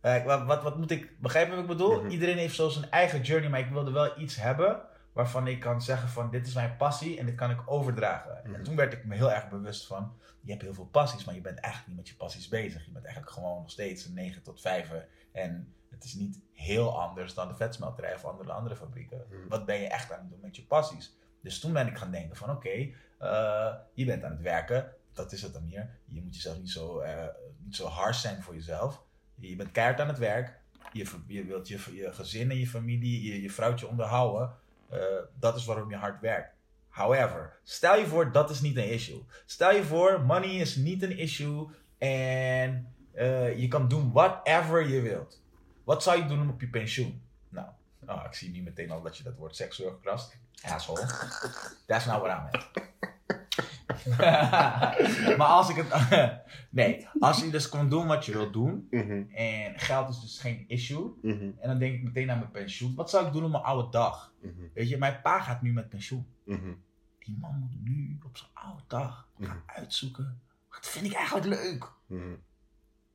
Eh, wat, wat, wat moet ik, begrijp je wat ik bedoel? Mhm. Iedereen heeft zo zijn eigen journey, maar ik wilde wel iets hebben waarvan ik kan zeggen van dit is mijn passie en dit kan ik overdragen. Mhm. En toen werd ik me heel erg bewust van, je hebt heel veel passies, maar je bent eigenlijk niet met je passies bezig. Je bent eigenlijk gewoon nog steeds een 9 tot 5 en het is niet heel anders dan de vetsmelterij of andere, andere fabrieken. Mhm. Wat ben je echt aan het doen met je passies? Dus toen ben ik gaan denken van oké, eh, je bent aan het werken, dat is het dan meer. Je moet jezelf niet zo, eh, niet zo hard zijn voor jezelf. Je bent keihard aan het werk. Je, je wilt je, je gezin en je familie, je, je vrouwtje onderhouden. Eh, dat is waarom je hard werkt. However, stel je voor dat is niet een issue. Stel je voor, money is niet een issue en je kan doen whatever je wilt. Wat zou je doen op je pensioen? Nou, oh, ik zie nu meteen al dat je dat woord seksueel gekrast. Asshole. That's not what I meant. maar als ik het... nee, als je dus kan doen wat je wilt doen Mhm. en geld is dus geen issue. Mhm. En dan denk ik meteen aan mijn pensioen. Wat zou ik doen op mijn oude dag? Mhm. Weet je, mijn pa gaat nu met pensioen. Die man moet nu op zijn oude dag gaan uitzoeken. Wat vind ik eigenlijk leuk?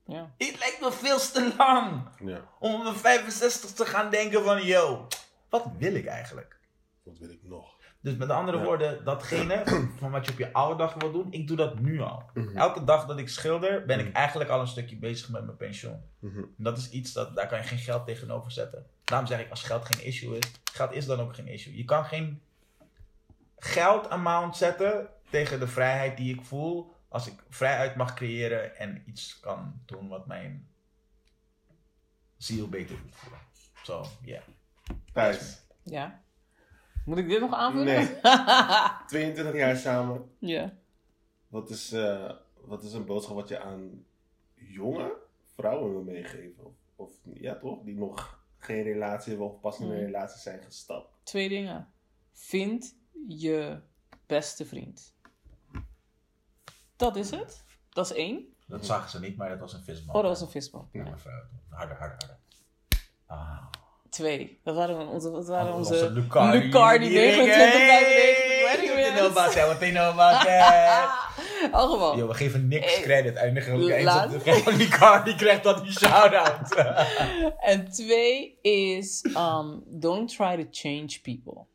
Ja. Het lijkt me veel te lang Ja, om op mijn 65 te gaan denken van... Yo, wat wil ik eigenlijk? wat wil ik nog? Dus met andere Ja. woorden, datgene van wat je op je oude dag wil doen, ik doe dat nu al. Mhm. Elke dag dat ik schilder, ben ik Mhm. eigenlijk al een stukje bezig met mijn pensioen. Mhm. En dat is iets, dat, daar kan je geen geld tegenover zetten. Daarom zeg ik, als geld geen issue is, geld is dan ook geen issue. Je kan geen geld amount zetten tegen de vrijheid die ik voel. Als ik vrijheid mag creëren en iets kan doen wat mijn ziel beter doet voelen. Zo, ja. Thijs, ja. Moet ik dit nog aanvullen? Nee. 22 jaar samen. ja. Wat is, eh, wat is een boodschap wat je aan jonge vrouwen wil meegeven? Of, of ja, toch? Die nog geen relatie hebben of pas in een Mhm. relatie zijn gestapt. Twee dingen. Vind je beste vriend. Dat is het. Dat is één. Dat zagen ze niet, maar dat was een visbal. Oh, dat was een visbal. Ja. Harder, harder, harder. Ah. Twee. Dat waren onze, dat waren Onze Lucardi, Lucardi die 29, ringen. 95 What wedding do you know rings. about that? What they know about that? Gewoon. Yo, we geven niks Eh, credit. Eindigen we eens op de Geen Lucardi krijgt dat die shout-out. En twee is, um, don't try to change people.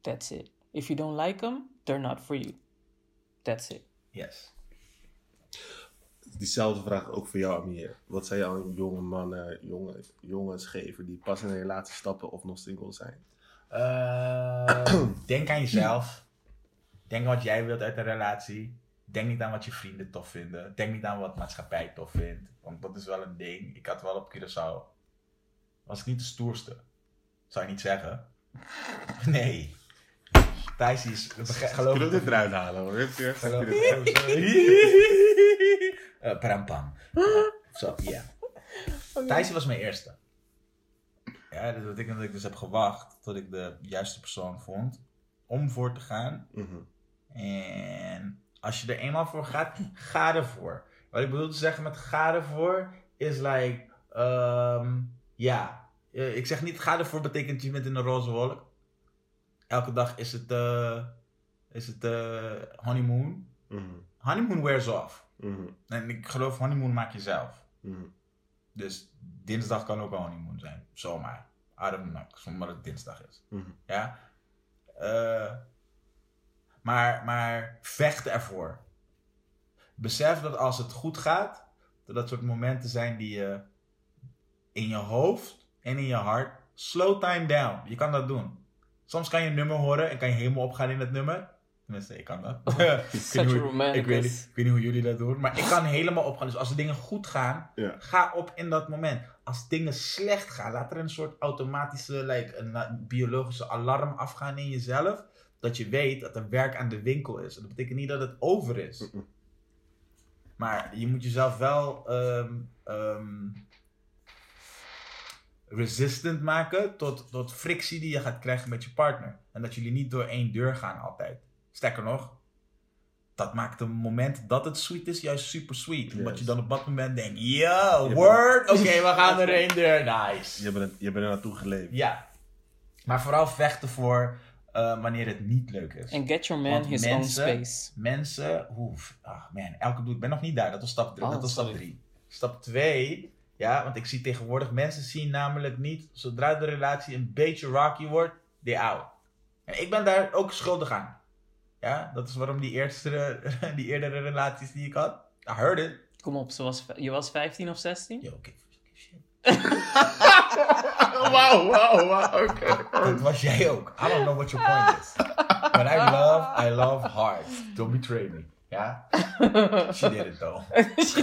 That's it. If you don't like them, they're not for you. That's it. Yes. Diezelfde vraag ook voor jou, Amir. Wat zou je aan jonge mannen, jonge, jongens geven die pas in een relatie stappen of nog single zijn? Eh, denk aan jezelf. Denk aan wat jij wilt uit een relatie. Denk niet aan wat je vrienden tof vinden. Denk niet aan wat maatschappij tof vindt. Want dat is wel een ding. Ik had wel op Curaçao. Was ik niet de stoerste. Zou je niet zeggen? Nee. Thijs is... Geloof ik dit eruit halen hoor? Geloof Eh, Parampam. Zo, ja. Thijs was mijn eerste. Ja, dat betekent dat ik dus heb gewacht tot ik de juiste persoon vond om voor te gaan. Mhm. En als je er eenmaal voor gaat, ga ervoor. Wat ik bedoel te zeggen met ga ervoor is like, ehm, ja, Eh, ik zeg niet ga ervoor betekent je bent in een roze wolk. Elke dag is het, eh, is het eh, honeymoon. Mhm. Honeymoon wears off. Mhm. En ik geloof honeymoon maak je zelf. Mhm. Dus dinsdag kan ook een honeymoon zijn. Zomaar. Know. Zonder dat het dinsdag is. Ja. Eh, maar, maar vecht ervoor. Besef dat als het goed gaat, dat dat soort momenten zijn die je in je hoofd en in je hart slow time down. Je kan dat doen. Soms kan je een nummer horen en kan je helemaal opgaan in het nummer. Tenminste, ik kan dat. ik, weet Such niet a hoe, romanticus. ik, weet niet, ik weet niet hoe jullie dat doen. Maar ik kan helemaal opgaan. Dus als de dingen goed gaan, ga op in dat moment. Als dingen slecht gaan, laat er een soort automatische, like, een biologische alarm afgaan in jezelf. Dat je weet dat er werk aan de winkel is. En dat betekent niet dat het over is. Maar je moet jezelf wel ehm, ehm, resistant maken tot, tot frictie die je gaat krijgen met je partner. En dat jullie niet door één deur gaan altijd. Sterker nog, dat maakt een moment dat het sweet is juist super sweet. Omdat je dan op dat moment denkt, yo, word, oké, we gaan erin deur, nice. Je bent, je bent er naartoe geleefd. Ja. Maar vooral vechten voor eh, wanneer het niet leuk is. En get your man Want his mensen- own space. Mensen, oef, ah man, elke doe ik ben nog niet daar. Dat was stap 3. Oh, dat was stap sorry. 3. Stap 2, ja, want ik zie tegenwoordig mensen zien namelijk niet, zodra de relatie een beetje rocky wordt, they out. En ik ben daar ook schuldig aan. Ja, dat is waarom die eerste, die eerdere relaties die ik had, I heard it. Kom op, ze was, je was 15 of 16? Yo, oké, shit. Wauw, wauw, wauw, oké. Dat was jij ook. I don't know what your point is. When I love, I love hard. Don't betray me. Ja? She did it though. She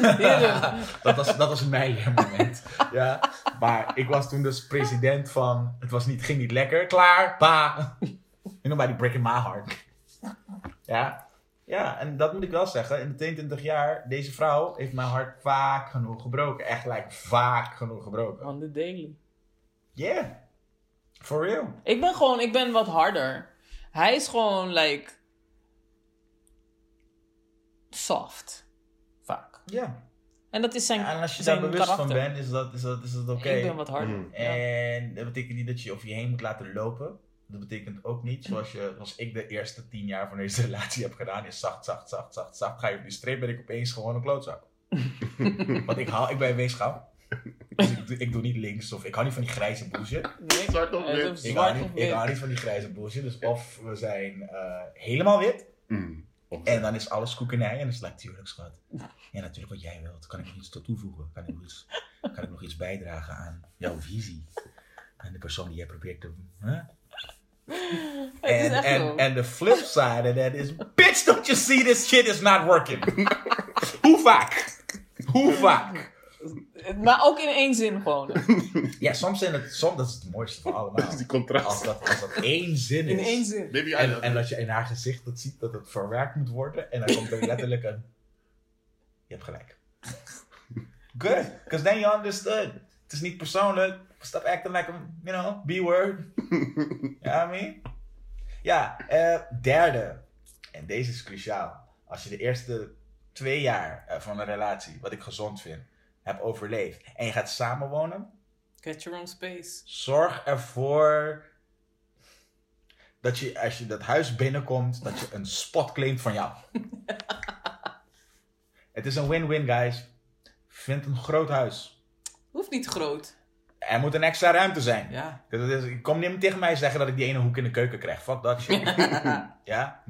dat, was, dat was mijn moment. Ja? Maar ik was toen dus president van... Het was niet, ging niet lekker. Klaar. Pa. Ain't nobody breaking my heart. Ja? Ja, en dat moet ik wel zeggen. In de 22 jaar, deze vrouw heeft mijn hart vaak genoeg gebroken. Echt, like, vaak genoeg gebroken. On the daily. Yeah. For real. Ik ben gewoon, ik ben wat harder. Hij is gewoon, like... Soft. Vaak. Ja. En dat is zijn, En als je daar bewust van bent, is dat, is dat, is dat oké. Ik ben wat harder. Mm. Ja. En dat betekent niet dat je over je heen moet laten lopen. Dat betekent ook niet, zoals, je, zoals ik de eerste tien jaar van deze relatie heb gedaan, is zacht, zacht, zacht, zacht, zacht. Ga je op die streep, ben ik opeens gewoon een klootzak. Want ik, hou, ik ben weegschaal. Dus ik, doe- ik doe niet links of ik hou niet van die grijze bullshit. Nee, Zwart of het wit? is Ik niet, hou niet van die grijze bullshit. Dus of we zijn eh, helemaal wit Mm. En dan is alles koekenij. En dan is het like, tuurlijk schat. Ja, natuurlijk wat jij wilt. Kan ik nog iets toe toevoegen? Kan ik nog iets, kan ik nog iets bijdragen aan jouw visie? Aan de persoon die jij probeert te... Huh? En, en, de flip side of that is... Bitch, don't you see this shit is not working? Hoe vaak? Hoe vaak? Maar ook in één zin gewoon. Ja, soms zijn het... Soms, dat is het mooiste van allemaal. Dat is die contrast. Als dat, als dat één zin is. In één zin. En, you. dat je in haar gezicht dat ziet dat het verwerkt moet worden. En dan komt er letterlijk een... Je hebt gelijk. Good. Because then you understood. Het is niet persoonlijk. Stop acting like a, you know, B-word. Ja, I mean? Ja, eh, derde. En deze is cruciaal. Als je de eerste twee jaar eh, van een relatie, wat ik gezond vind, hebt overleefd. En je gaat samenwonen. Get your own space. Zorg ervoor dat je als je dat huis binnenkomt, dat je een spot claimt van jou. Het is een win-win, guys. Vind een groot huis. Hoeft niet groot. Er moet een extra ruimte zijn. Ja. Dat is, ik kom niet tegen mij zeggen dat ik die ene hoek in de keuken krijg. Fuck dat shit. ja?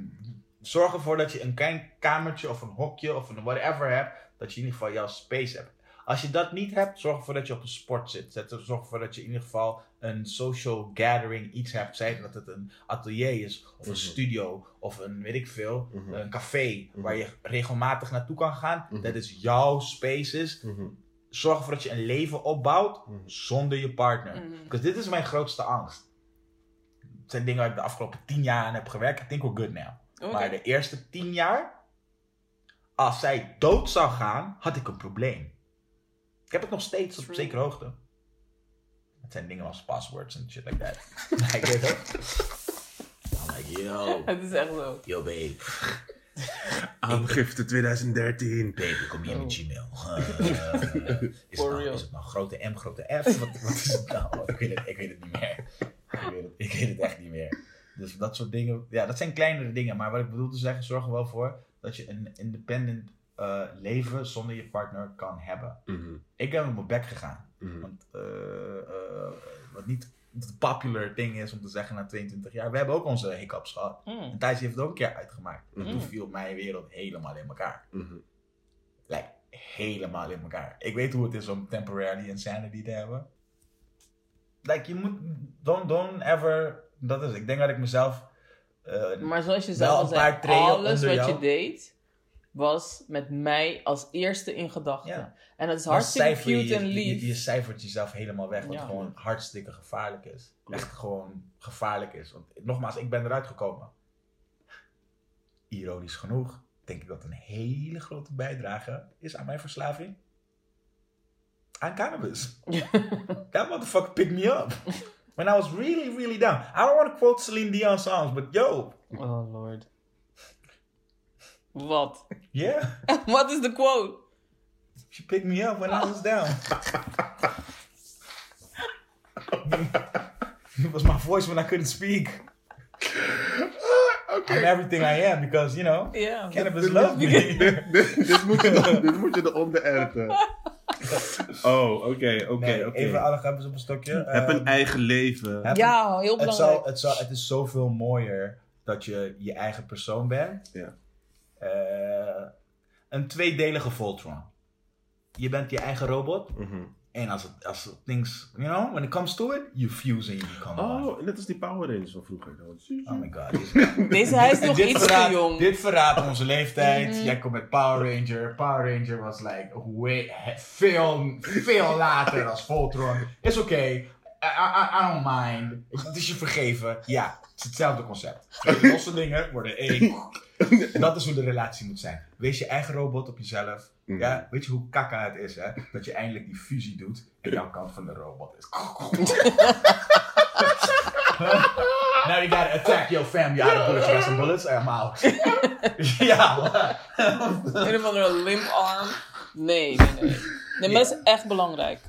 Zorg ervoor dat je een klein kamertje of een hokje of een whatever hebt. Dat je in ieder geval jouw space hebt. Als je dat niet hebt, zorg ervoor dat je op een sport zit. Zet- Zorg ervoor dat je in ieder geval een social gathering iets hebt. Zij dat het een atelier is, of een Mhm. studio, of een weet ik veel, Mhm. een café Mhm. waar je regelmatig naartoe kan gaan. Dat is jouw spaces. Mhm. Zorg ervoor dat je een leven opbouwt zonder je partner. Dus dit is mijn grootste angst. Het zijn dingen waar ik de afgelopen tien jaar aan heb gewerkt. I think we're good now. Maar de eerste tien jaar, als zij dood zou gaan, had ik een probleem. Ik heb het nog steeds op zekere hoogte. Het zijn dingen als passwords en shit like that. ik weet het. I'm like, yo, Het is echt zo. yo babe. Aangifte 2013. Babe, kom hier met Oh. Gmail. Uh, is, het nou, real. is het nou grote M, grote F? Wat, wat is het nou? Ik weet het, ik weet het niet meer. Ik weet het, ik weet het echt niet meer. Dus dat soort dingen, ja, dat zijn kleinere dingen. Maar wat ik bedoel te zeggen, zorg er wel voor dat je een independent eh, leven zonder je partner kan hebben. Mhm. Ik ben op mijn bek gegaan. Mhm. Want eh, eh, wat niet het popular ding is om te zeggen na 22 jaar. We hebben ook onze hiccups gehad. Mm. En Thijs heeft het ook een keer uitgemaakt. En toen Mhm. viel mijn wereld helemaal in elkaar. Like, helemaal in elkaar. Ik weet hoe het is om temporary insanity te hebben. Like, je moet... Don't, don't ever... Dat is. Ik denk dat ik mezelf... eh, Maar zoals je zelf een al zei, alles wat jou. je deed, was met mij als eerste in gedachten. Ja. En dat is hartstikke je- cute en lief. Je, je cijfert jezelf helemaal weg. Wat Ja. gewoon hartstikke gevaarlijk is. Echt gewoon gevaarlijk is. Want nogmaals, ik ben eruit gekomen. Ironisch genoeg, denk ik dat een hele grote bijdrage is aan mijn verslaving. Aan cannabis. That motherfucker picked me up. When I was really, really down. I don't want to quote Celine Dion songs, but yo, Oh lord. Wat? Yeah. Wat is de quote? She picked me up when I was down. it was my voice when I couldn't speak. I'm everything I am because, you know, Ja. cannabis loves me. dit, moet je, dit moet je eronder editen. Oh, oké, oké, Nee, oké. Even alle grapjes op een stokje. Heb Ehm, een eigen leven. Ja, heel het, belangrijk. zou, het, zou, het is zoveel mooier dat je je eigen persoon bent. Ja. Eh, een tweedelige Voltron. Je bent je eigen robot. Mhm. En als het, als het things, you know, when it comes to it, you fuse and you become one. Oh, net als die Power Rangers van vroeger. Oh my god. Dit, Deze, hij is nog dit iets te verraadt- jong. Dit verraadt onze leeftijd. Mhm. Jij komt met Power Ranger. Power Ranger was like way, veel, veel later als Voltron. Is oké. I, I, I don't mind. Het is je vergeven. Ja, het is hetzelfde concept. Twee losse dingen worden één. En dat is hoe de relatie moet zijn. Wees je eigen robot op jezelf. Mhm. Ja, weet je hoe kakka het is, hè? Dat je eindelijk die fusie doet en jouw kant van de robot is. Now you gotta attack your fam. You of bullets, got some bullets, I'm out. ja. Een of andere limp arm. Nee, nee, nee. Nee, maar dat is echt belangrijk.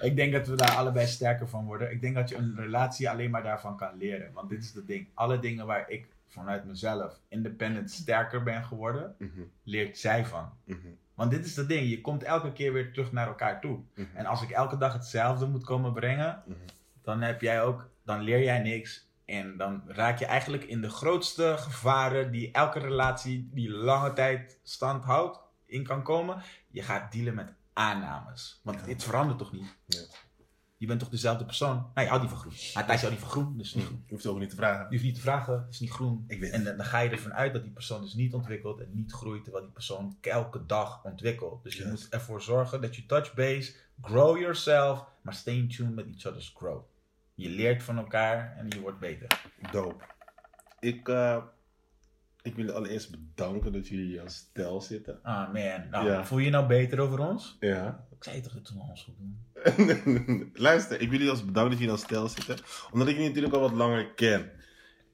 Ik denk dat we daar allebei sterker van worden. Ik denk dat je een relatie alleen maar daarvan kan leren. Want dit is het ding. Alle dingen waar ik vanuit mezelf independent sterker ben geworden, Mhm, leert zij van. mhm, Want dit is het ding. Je komt elke keer weer terug naar elkaar toe. mhm. En als ik elke dag hetzelfde moet komen brengen, Mhm. dan heb jij ook, dan leer jij niks. En dan raak je eigenlijk in de grootste gevaren die elke relatie die lange tijd stand houdt, in kan komen. Je gaat dealen met aannames. Want dit verandert toch niet? Ja. Je bent toch dezelfde persoon? Nou, je houdt niet van groen. Maar Thijs houdt niet van groen, dus is niet groen. Je hoeft het ook niet te vragen. Je hoeft niet te vragen, het is niet groen. Ik weet en dan, ga je ervan uit dat die persoon dus niet ontwikkelt en niet groeit, terwijl die persoon elke dag ontwikkelt. Dus je moet ervoor zorgen dat je touch base, grow yourself, maar stay in tune met each other's grow. Je leert van elkaar en je wordt beter. Dope. Ik, eh, ik wil allereerst bedanken dat jullie hier als stel zitten. Ah man, nou, Ja. voel je je nou beter over ons? Ja. Ik zei toch dat we ons goed doen? Luister, ik wil jullie als bedanken dat jullie als stel zitten. Omdat ik jullie natuurlijk al wat langer ken.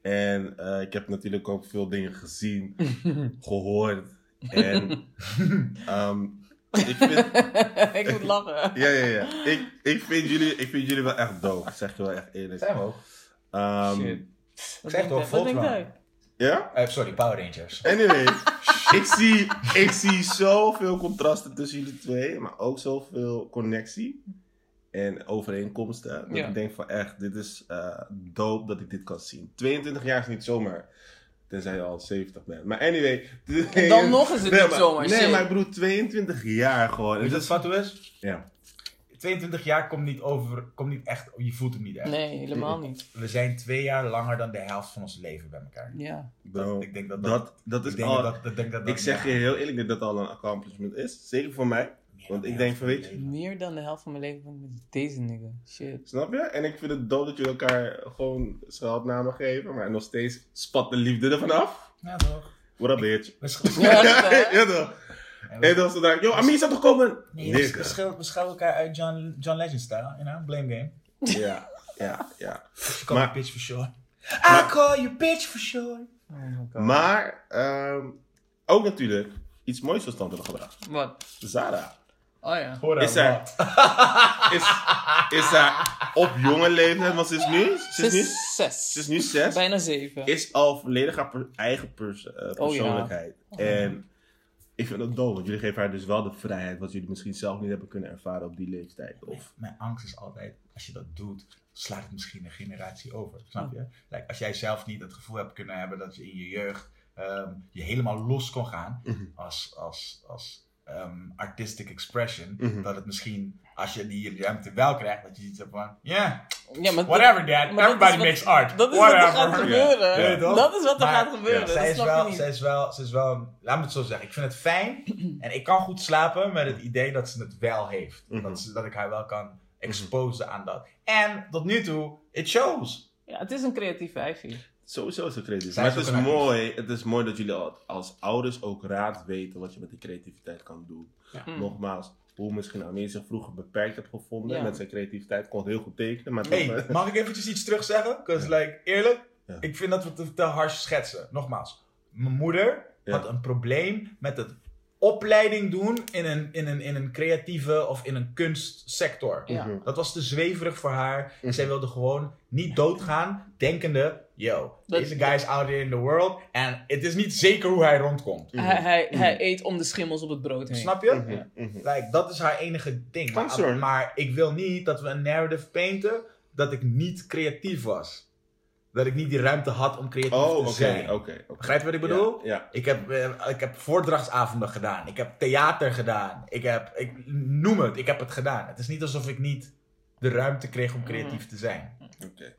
En eh, ik heb natuurlijk ook veel dingen gezien, gehoord. En ehm, ik vind... ik moet lachen. Ja, ja, ja. Ik, ik, vind jullie, ik vind jullie wel echt dope. Dat zeg je wel echt eerlijk. Zijn we ook. Ehm, Shit. Zeg toch, hij? ja? Eh, sorry, Power Rangers. Anyway, ik zie, ik zie zoveel contrasten tussen jullie twee, maar ook zoveel connectie en overeenkomsten. Dat Ja. ik denk van echt, dit is eh dope dat ik dit kan zien. 22 jaar is niet zomaar, tenzij je al 70 bent. Maar anyway. En dan nog is het nee, niet maar- zomaar, Nee, maar ik bedoel 22 jaar gewoon. Dat is- fatu is? ja. 22 jaar komt niet over, komt niet echt, je voelt het niet echt. Nee, helemaal niet. We zijn twee jaar langer dan de helft van ons leven bij elkaar. Ja. Ik denk dat Dat, dat ik is denk al, dat, dat, denk dat, dat ik zeg je heel eerlijk dat dat al een accomplishment is. Zeker voor mij. meer want ik de denk van, weet je. Meer dan de helft van mijn leven ben ik met deze nigga. Shit. Snap je? En ik vind het dood dat jullie elkaar gewoon scheldnamen geven, maar nog steeds spat de liefde ervan af. Ja, toch? What up, bitch? Ja, toch? En dan ze daar, yo, Amir zou toch komen? Nee, we, schelden elkaar uit John, John Legend style, you know? Blame game. Ja, ja, ja. You call Maar- bitch for sure. Maar- I call you bitch for sure. Oh. Maar, ehm, ook natuurlijk iets moois tot stand hebben gebracht. Wat? Zara. Oh ja. Hoor Is er- Is, is zij op jonge leeftijd, want ze is nu, ze is nu, is zes. ze is nu zes. Bijna zeven. is al volledig haar per- eigen pers- eh, Oh, ja. persoonlijkheid. En ik vind dat doof, want jullie geven haar dus wel de vrijheid wat jullie misschien zelf niet hebben kunnen ervaren op die leeftijd. Of, Mijn angst is altijd, als je dat doet, slaat het misschien een generatie over. Snap je? Like, als jij zelf niet het gevoel hebt kunnen hebben dat je in je jeugd ehm, je helemaal los kon gaan Mhm. als, als, als ehm, artistic expression, Mhm. dat het misschien, als je die ruimte wel krijgt, dat je iets hebt van, ja, Ja, maar whatever dad, maar dat everybody wat- makes art. Dat is wat er gaat gebeuren. Ja? Dat is wat er Maar- gaat gebeuren. zij Dat is, snap wel, je niet. zij, is wel, zij is wel, laat me het zo zeggen, ik vind het fijn en ik kan goed slapen met het idee dat ze het wel heeft. Mhm. dat, ze, dat ik haar wel kan exposen aan dat. En tot nu toe, it shows. Ja, het is een creatief wijfje. sowieso is het creatief. Zij Maar het is, mooi, het is mooi dat jullie al- als ouders ook raad weten wat je met die creativiteit kan doen. Mm. Nogmaals, hoe misschien Amir zich vroeger beperkt hebt gevonden Ja. met zijn creativiteit, kon heel goed tekenen. Maar Hey, toch, mag ik eventjes iets terug zeggen? Because like, eerlijk, Ja. ik vind dat we te, te hard schetsen. Nogmaals, Mijn moeder Ja. had een probleem met het opleiding doen in een, in een, in een creatieve of in een kunstsector. Ja. Mhm. Dat was te zweverig voor haar. En zij wilde gewoon niet doodgaan, denkende: yo, Dat- deze guy is out here in the world. En het is niet zeker hoe hij rondkomt. Mhm. Hij, hij, hij eet om de schimmels op het brood heen. Snap je? Mhm. Mhm. Like, dat is haar enige ding. Maar, maar ik wil niet dat we een narrative painten dat ik niet creatief was. Dat ik niet die ruimte had om creatief Oh, te oké, zijn. oké. oké. Begrijp je wat ik bedoel? Ja, ja. Ik, heb, eh, ik heb voordrachtsavonden gedaan. Ik heb theater gedaan. Ik heb, ik, noem het, ik heb het gedaan. Het is niet alsof ik niet de ruimte kreeg om creatief te zijn. Oké.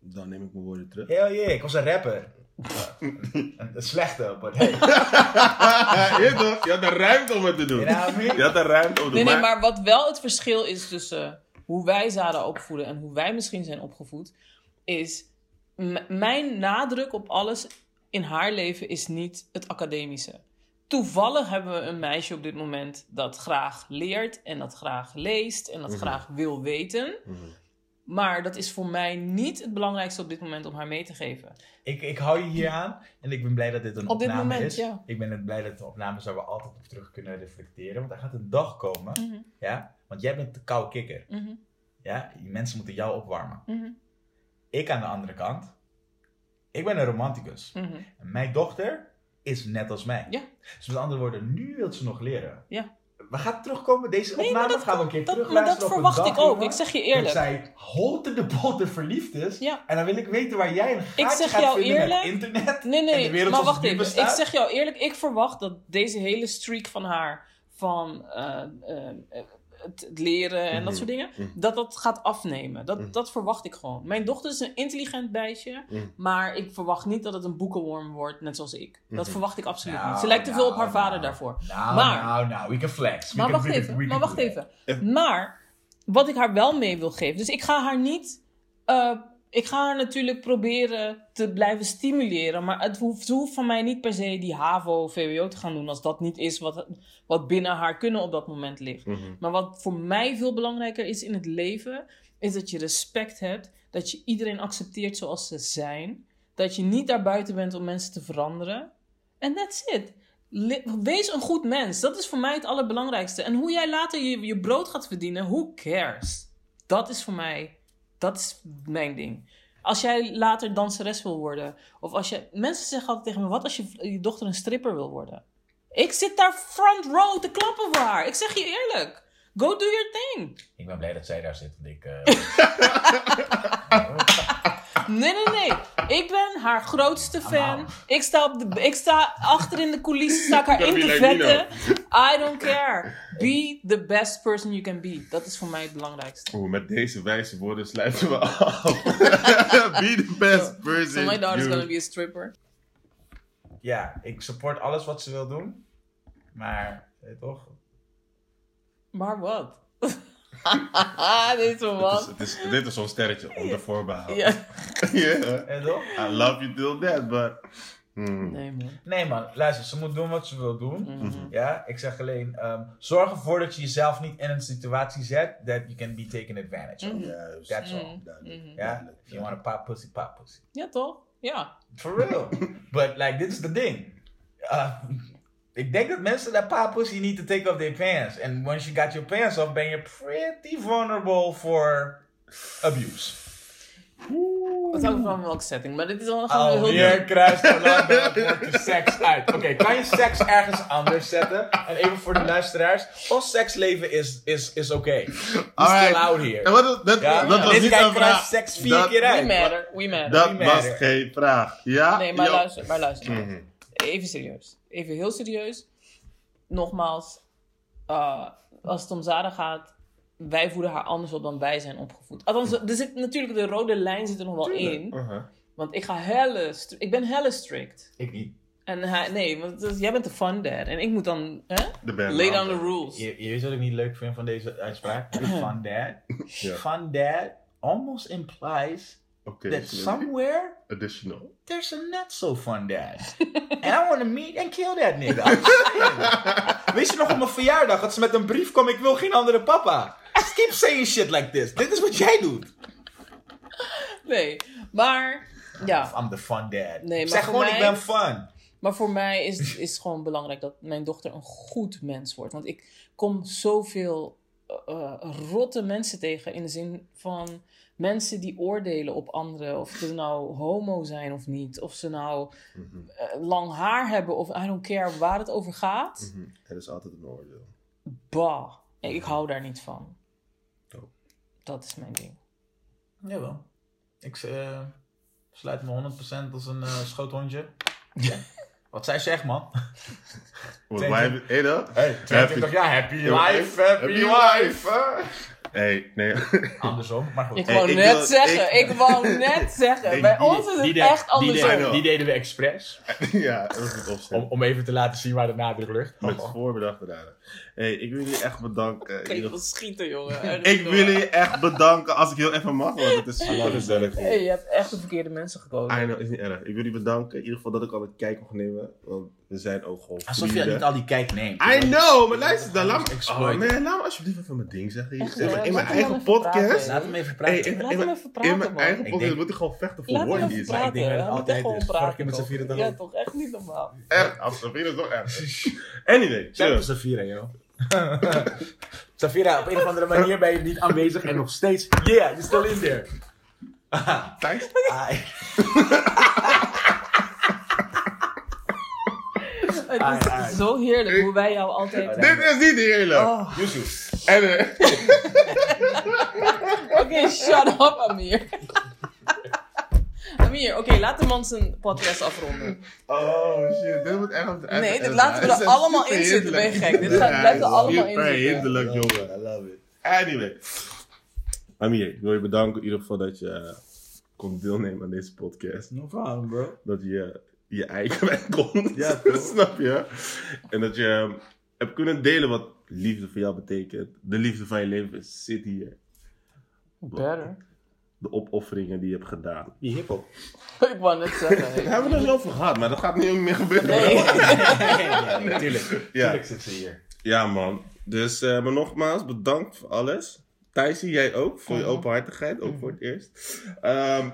Dan neem ik mijn woorden terug. Hell yeah, ik was een rapper. een, slechte, but hey. je, toch? je had de ruimte om het te doen. You know what I mean? Je had de ruimte om te Nee, doen. nee, maar wat wel het verschil is tussen hoe wij zaden opvoeden en hoe wij misschien zijn opgevoed, is mijn nadruk op alles in haar leven is niet het academische. Toevallig hebben we een meisje op dit moment dat graag leert en dat graag leest en dat Mhm. graag wil weten. Mhm. Maar dat is voor mij niet het belangrijkste op dit moment om haar mee te geven. Ik, ik hou je hier aan en ik ben blij dat dit een Op dit opname moment, is. ja. Ik ben blij dat het een opname is waar we altijd op terug kunnen reflecteren. Want er gaat een dag komen, Mhm, ja? Want jij bent de koude kikker, ja? Die mensen moeten jou opwarmen. Ik aan de andere kant, ik ben een romanticus. mhm. En mijn dochter is net als mij. Ja. Dus met andere woorden, nu wil ze nog leren. Ja. We gaan terugkomen, deze Nee, opname dat gaan we een keer dat- terug Maar dat verwacht ik ook. Ik zeg je Dat eerlijk. zij holte de bolte verliefd is. Ja. En dan wil ik weten waar jij een gaatje zeg gaat jou eerlijk- internet. Nee, en de nee, wereld maar wacht even. Ik zeg jou eerlijk, ik verwacht dat deze hele streak van haar, van eh, eh, het, het leren en dat Mhm. soort dingen, Mhm. dat dat gaat afnemen. Dat, Mhm. dat verwacht ik gewoon. Mijn dochter is een intelligent meisje, Mhm. maar ik verwacht niet dat het een boekenworm wordt, net zoals ik. Dat verwacht ik absoluut Nou, niet. Ze lijkt te veel nou, op haar vader nou. daarvoor. Nou, Maar- nou, nou, we can flex. We Maar can- wacht can- even, maar wacht. Even. Maar, wat ik haar wel mee wil geven. Dus ik ga haar niet. eh, ik ga haar natuurlijk proberen te blijven stimuleren. Maar het hoeft, ze hoeft van mij niet per se die HAVO, VWO te gaan doen. Als dat niet is wat, wat binnen haar kunnen op dat moment ligt. Mhm. Maar wat voor mij veel belangrijker is in het leven. Is dat je respect hebt. Dat je iedereen accepteert zoals ze zijn. Dat je niet daarbuiten bent om mensen te veranderen. En that's it. Le- Wees een goed mens. Dat is voor mij het allerbelangrijkste. En hoe jij later je, je brood gaat verdienen, who cares? Dat is voor mij, dat is mijn ding. Als jij later danseres wil worden, of als je. Mensen zeggen altijd tegen me: wat als je, je dochter een stripper wil worden? Ik zit daar front row te klappen voor haar. Ik zeg je eerlijk. Go do your thing. Ik ben blij dat zij daar zit. Want ik, eh, Nee, nee, nee. Ik ben haar grootste fan. Amau. Ik sta, op de, ik sta achter in de coulissen, sta ik haar in te like vetten. I don't care. Be the best person you can be. Dat is voor mij het belangrijkste. Oeh, met deze wijze woorden sluiten we af. Be the best person. So my daughter's you- gonna be a stripper. ja, ik support alles wat ze wil doen. Maar, weet toch? Maar wat? Dit is wel Het is, wat. het is, dit is zo'n sterretje onder voorbehoud. Ja. Yeah. Toch? I love you till that, but... Hmm. Nee, man. Nee man, luister, ze moet doen wat ze wil doen. Mhm. Ja, ik zeg alleen, ehm, zorg ervoor dat je jezelf niet in een situatie zet that you can be taken advantage of. Mhm. That's all. Mhm. Mhm. Ja, if you want to pop pussy, pop pussy. Ja, toch? Ja. For real. But like, this is the thing. Uh, ik denk dat mensen dat pop pussy need to take off their pants. And once you got your pants off, ben je pretty vulnerable for abuse. Wat hangt van welke setting. Maar dit is al gewoon heel Alweer kruist wordt de seks uit. Oké, kan je seks ergens anders zetten? En even voor de luisteraars. Ons seksleven is, is, is oké. We're Alright. still out En here. wat, dat, Ja? dat was Deze niet een vraag. kruist seks vier Dat- keer We uit. matter. We matter. Dat We was matter. geen vraag. Ja? Nee, maar luister, maar luister. Mhm. Even serieus. Even heel serieus. Nogmaals, uh, als het om Zara gaat, wij voeden haar anders op dan wij zijn opgevoed. Althans, er zit natuurlijk de rode lijn zit er nog wel in. Uh-huh. Want ik ga helle, ik ben helle strict. Ik niet. En hij, nee, want jij bent de fun dad. En ik moet dan, hè? De band. Lay down the rules. Je, je weet wat ik niet leuk vind van deze uitspraak? Fun dad. Ja. Fun dad almost implies Oké. that so somewhere Additional. there's a not so fun dad. And I want to meet and kill that nigga. Weet je nog op mijn verjaardag dat ze met een brief kwam, ik wil geen andere papa. Just keep saying shit like this. Dit is wat jij doet. Nee, maar, ja. I'm the fun dad. Nee, zeg gewoon, mij- ik ben fun. Maar voor mij is, is het gewoon belangrijk dat mijn dochter een goed mens wordt. Want ik kom zoveel eh, eh, rotte mensen tegen in de zin van mensen die oordelen op anderen. Of ze nou homo zijn of niet. Of ze nou Mhm. eh, lang haar hebben of I don't care waar het over gaat. Mhm. Er is altijd een oordeel. Bah, ik hou daar niet van. Dope. Dat is mijn ding. Jawel. Ik eh, sluit me 100% als een eh, schoothondje. Wat zij zegt, man. Wat wij. Hé dan? Hey, 22 jaar, happy life, happy life. Hé, nee. Andersom, maar goed. Ik Hey, wou ik net wil- zeggen, ik- ik, wou net zeggen. Ik- Bij die- ons is het de- echt andersom. De- die deden we expres. ja. Om, om even te laten zien waar de nadruk ligt. Met voorbedachte daden. Hé, ik wil jullie echt bedanken. Kan je wel schieten, jongen. Ik wil jullie echt bedanken als ik heel even mag, want het is super gezellig. Hey, je hebt echt de verkeerde mensen gekozen. I know, is niet erg. Ik wil jullie bedanken. In ieder geval dat ik al een kijk mag nemen. Want we zijn ook gewoon Alsof je niet al die kijk neemt. I know, maar luister dan. Laat me, oh, man, laat me alsjeblieft even mijn ding zeggen. hier. Echt, in hè? mijn, in mijn eigen podcast. Laat hem even Hey, praten. in, Laat in hem mijn- even praten, in mijn man. eigen Ik podcast denk- moet ik gewoon vechten voor Laat hem woorden even hier. praten. Ik denk dat het altijd echt gewoon is. Vorige keer met z'n vieren toch Ja, toch? Echt niet normaal. Erg, Safira is toch erg. Anyway, chill. Safira, joh. Safira, op een of andere manier ben je niet aanwezig en nog steeds. Yeah, you're still in there. Thanks. Het Ai, is ai. zo heerlijk hoe wij jou altijd... Dit is niet heerlijk. Oh, Yusuf. En, eh, Oké, shut up, Amir. Amir, oké, laat de man zijn podcast afronden. oh shit, dit moet echt op de Nee, dit laten we er allemaal in zitten. Ben je gek? Dit gaat- blijft er allemaal in zitten. Hinderlijk, jongen. I love it. Anyway. Amir, ik wil je bedanken in ieder geval dat je eh, kon deelnemen aan deze podcast. No problem, bro. Dat je je eigen weg kon. Ja? Snap je? En dat je eh, hebt kunnen delen wat liefde voor jou betekent. De liefde van je leven zit hier. Better. De opofferingen die je hebt gedaan. Die hiphop. Ik wou net zeggen. Hey. hebben we het over gehad, maar dat gaat niet meer gebeuren. Nee. ja, natuurlijk. Ja. Natuurlijk zit ze hier. Ja, man. Dus, eh, maar nogmaals, bedankt voor alles. Thijsie, jij ook, voor je Mhm. openhartigheid, ook voor het eerst. Ehm,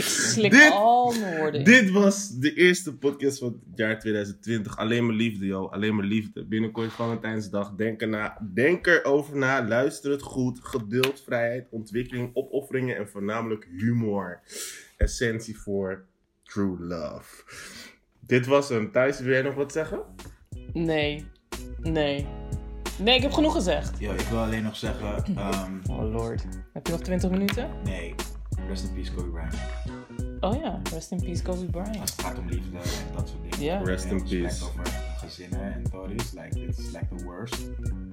Ik slik Dit- al mijn woorden dit was de eerste podcast van het jaar 2020. Alleen maar liefde, joh. Alleen maar liefde. Binnenkort Valentijnsdag. Denk, erna, denk erover na. Luister het goed. Geduld, vrijheid, ontwikkeling, opofferingen en voornamelijk humor. Essentie voor true love. Dit was hem. Thijs, wil jij nog wat zeggen? Nee. Nee. Nee, ik heb genoeg gezegd. Yo, ik wil alleen nog zeggen, ehm, Oh lord. Heb je nog 20 minuten? nee, rest in peace Kobe Bryant. Oh ja, rest in peace Kobe Bryant. Als het gaat om liefde en dat soort dingen. Ja. Rest En in als het peace. gaat over gezinnen en tories, like, dit is like the worst.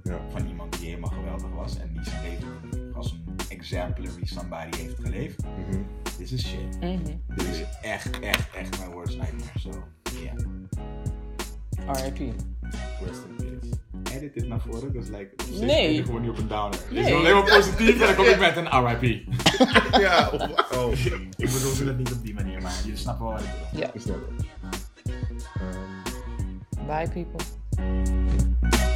Ja. Van iemand die helemaal geweldig was en die zijn leven als een exemplary somebody heeft geleefd. Mhm. This is shit. Mhm. Dit is echt, echt, echt mijn worst nightmare. So, yeah. R.I.P. Rest in peace. Edit dit naar voren, dus like, Nee. je gewoon niet op een downer. Nee. Ik ben alleen maar positief en dan kom ik met een RIP. ja, oh. ik bedoel het niet op die manier, maar jullie snappen wel wat ik bedoel. Ja. Het. Bye people.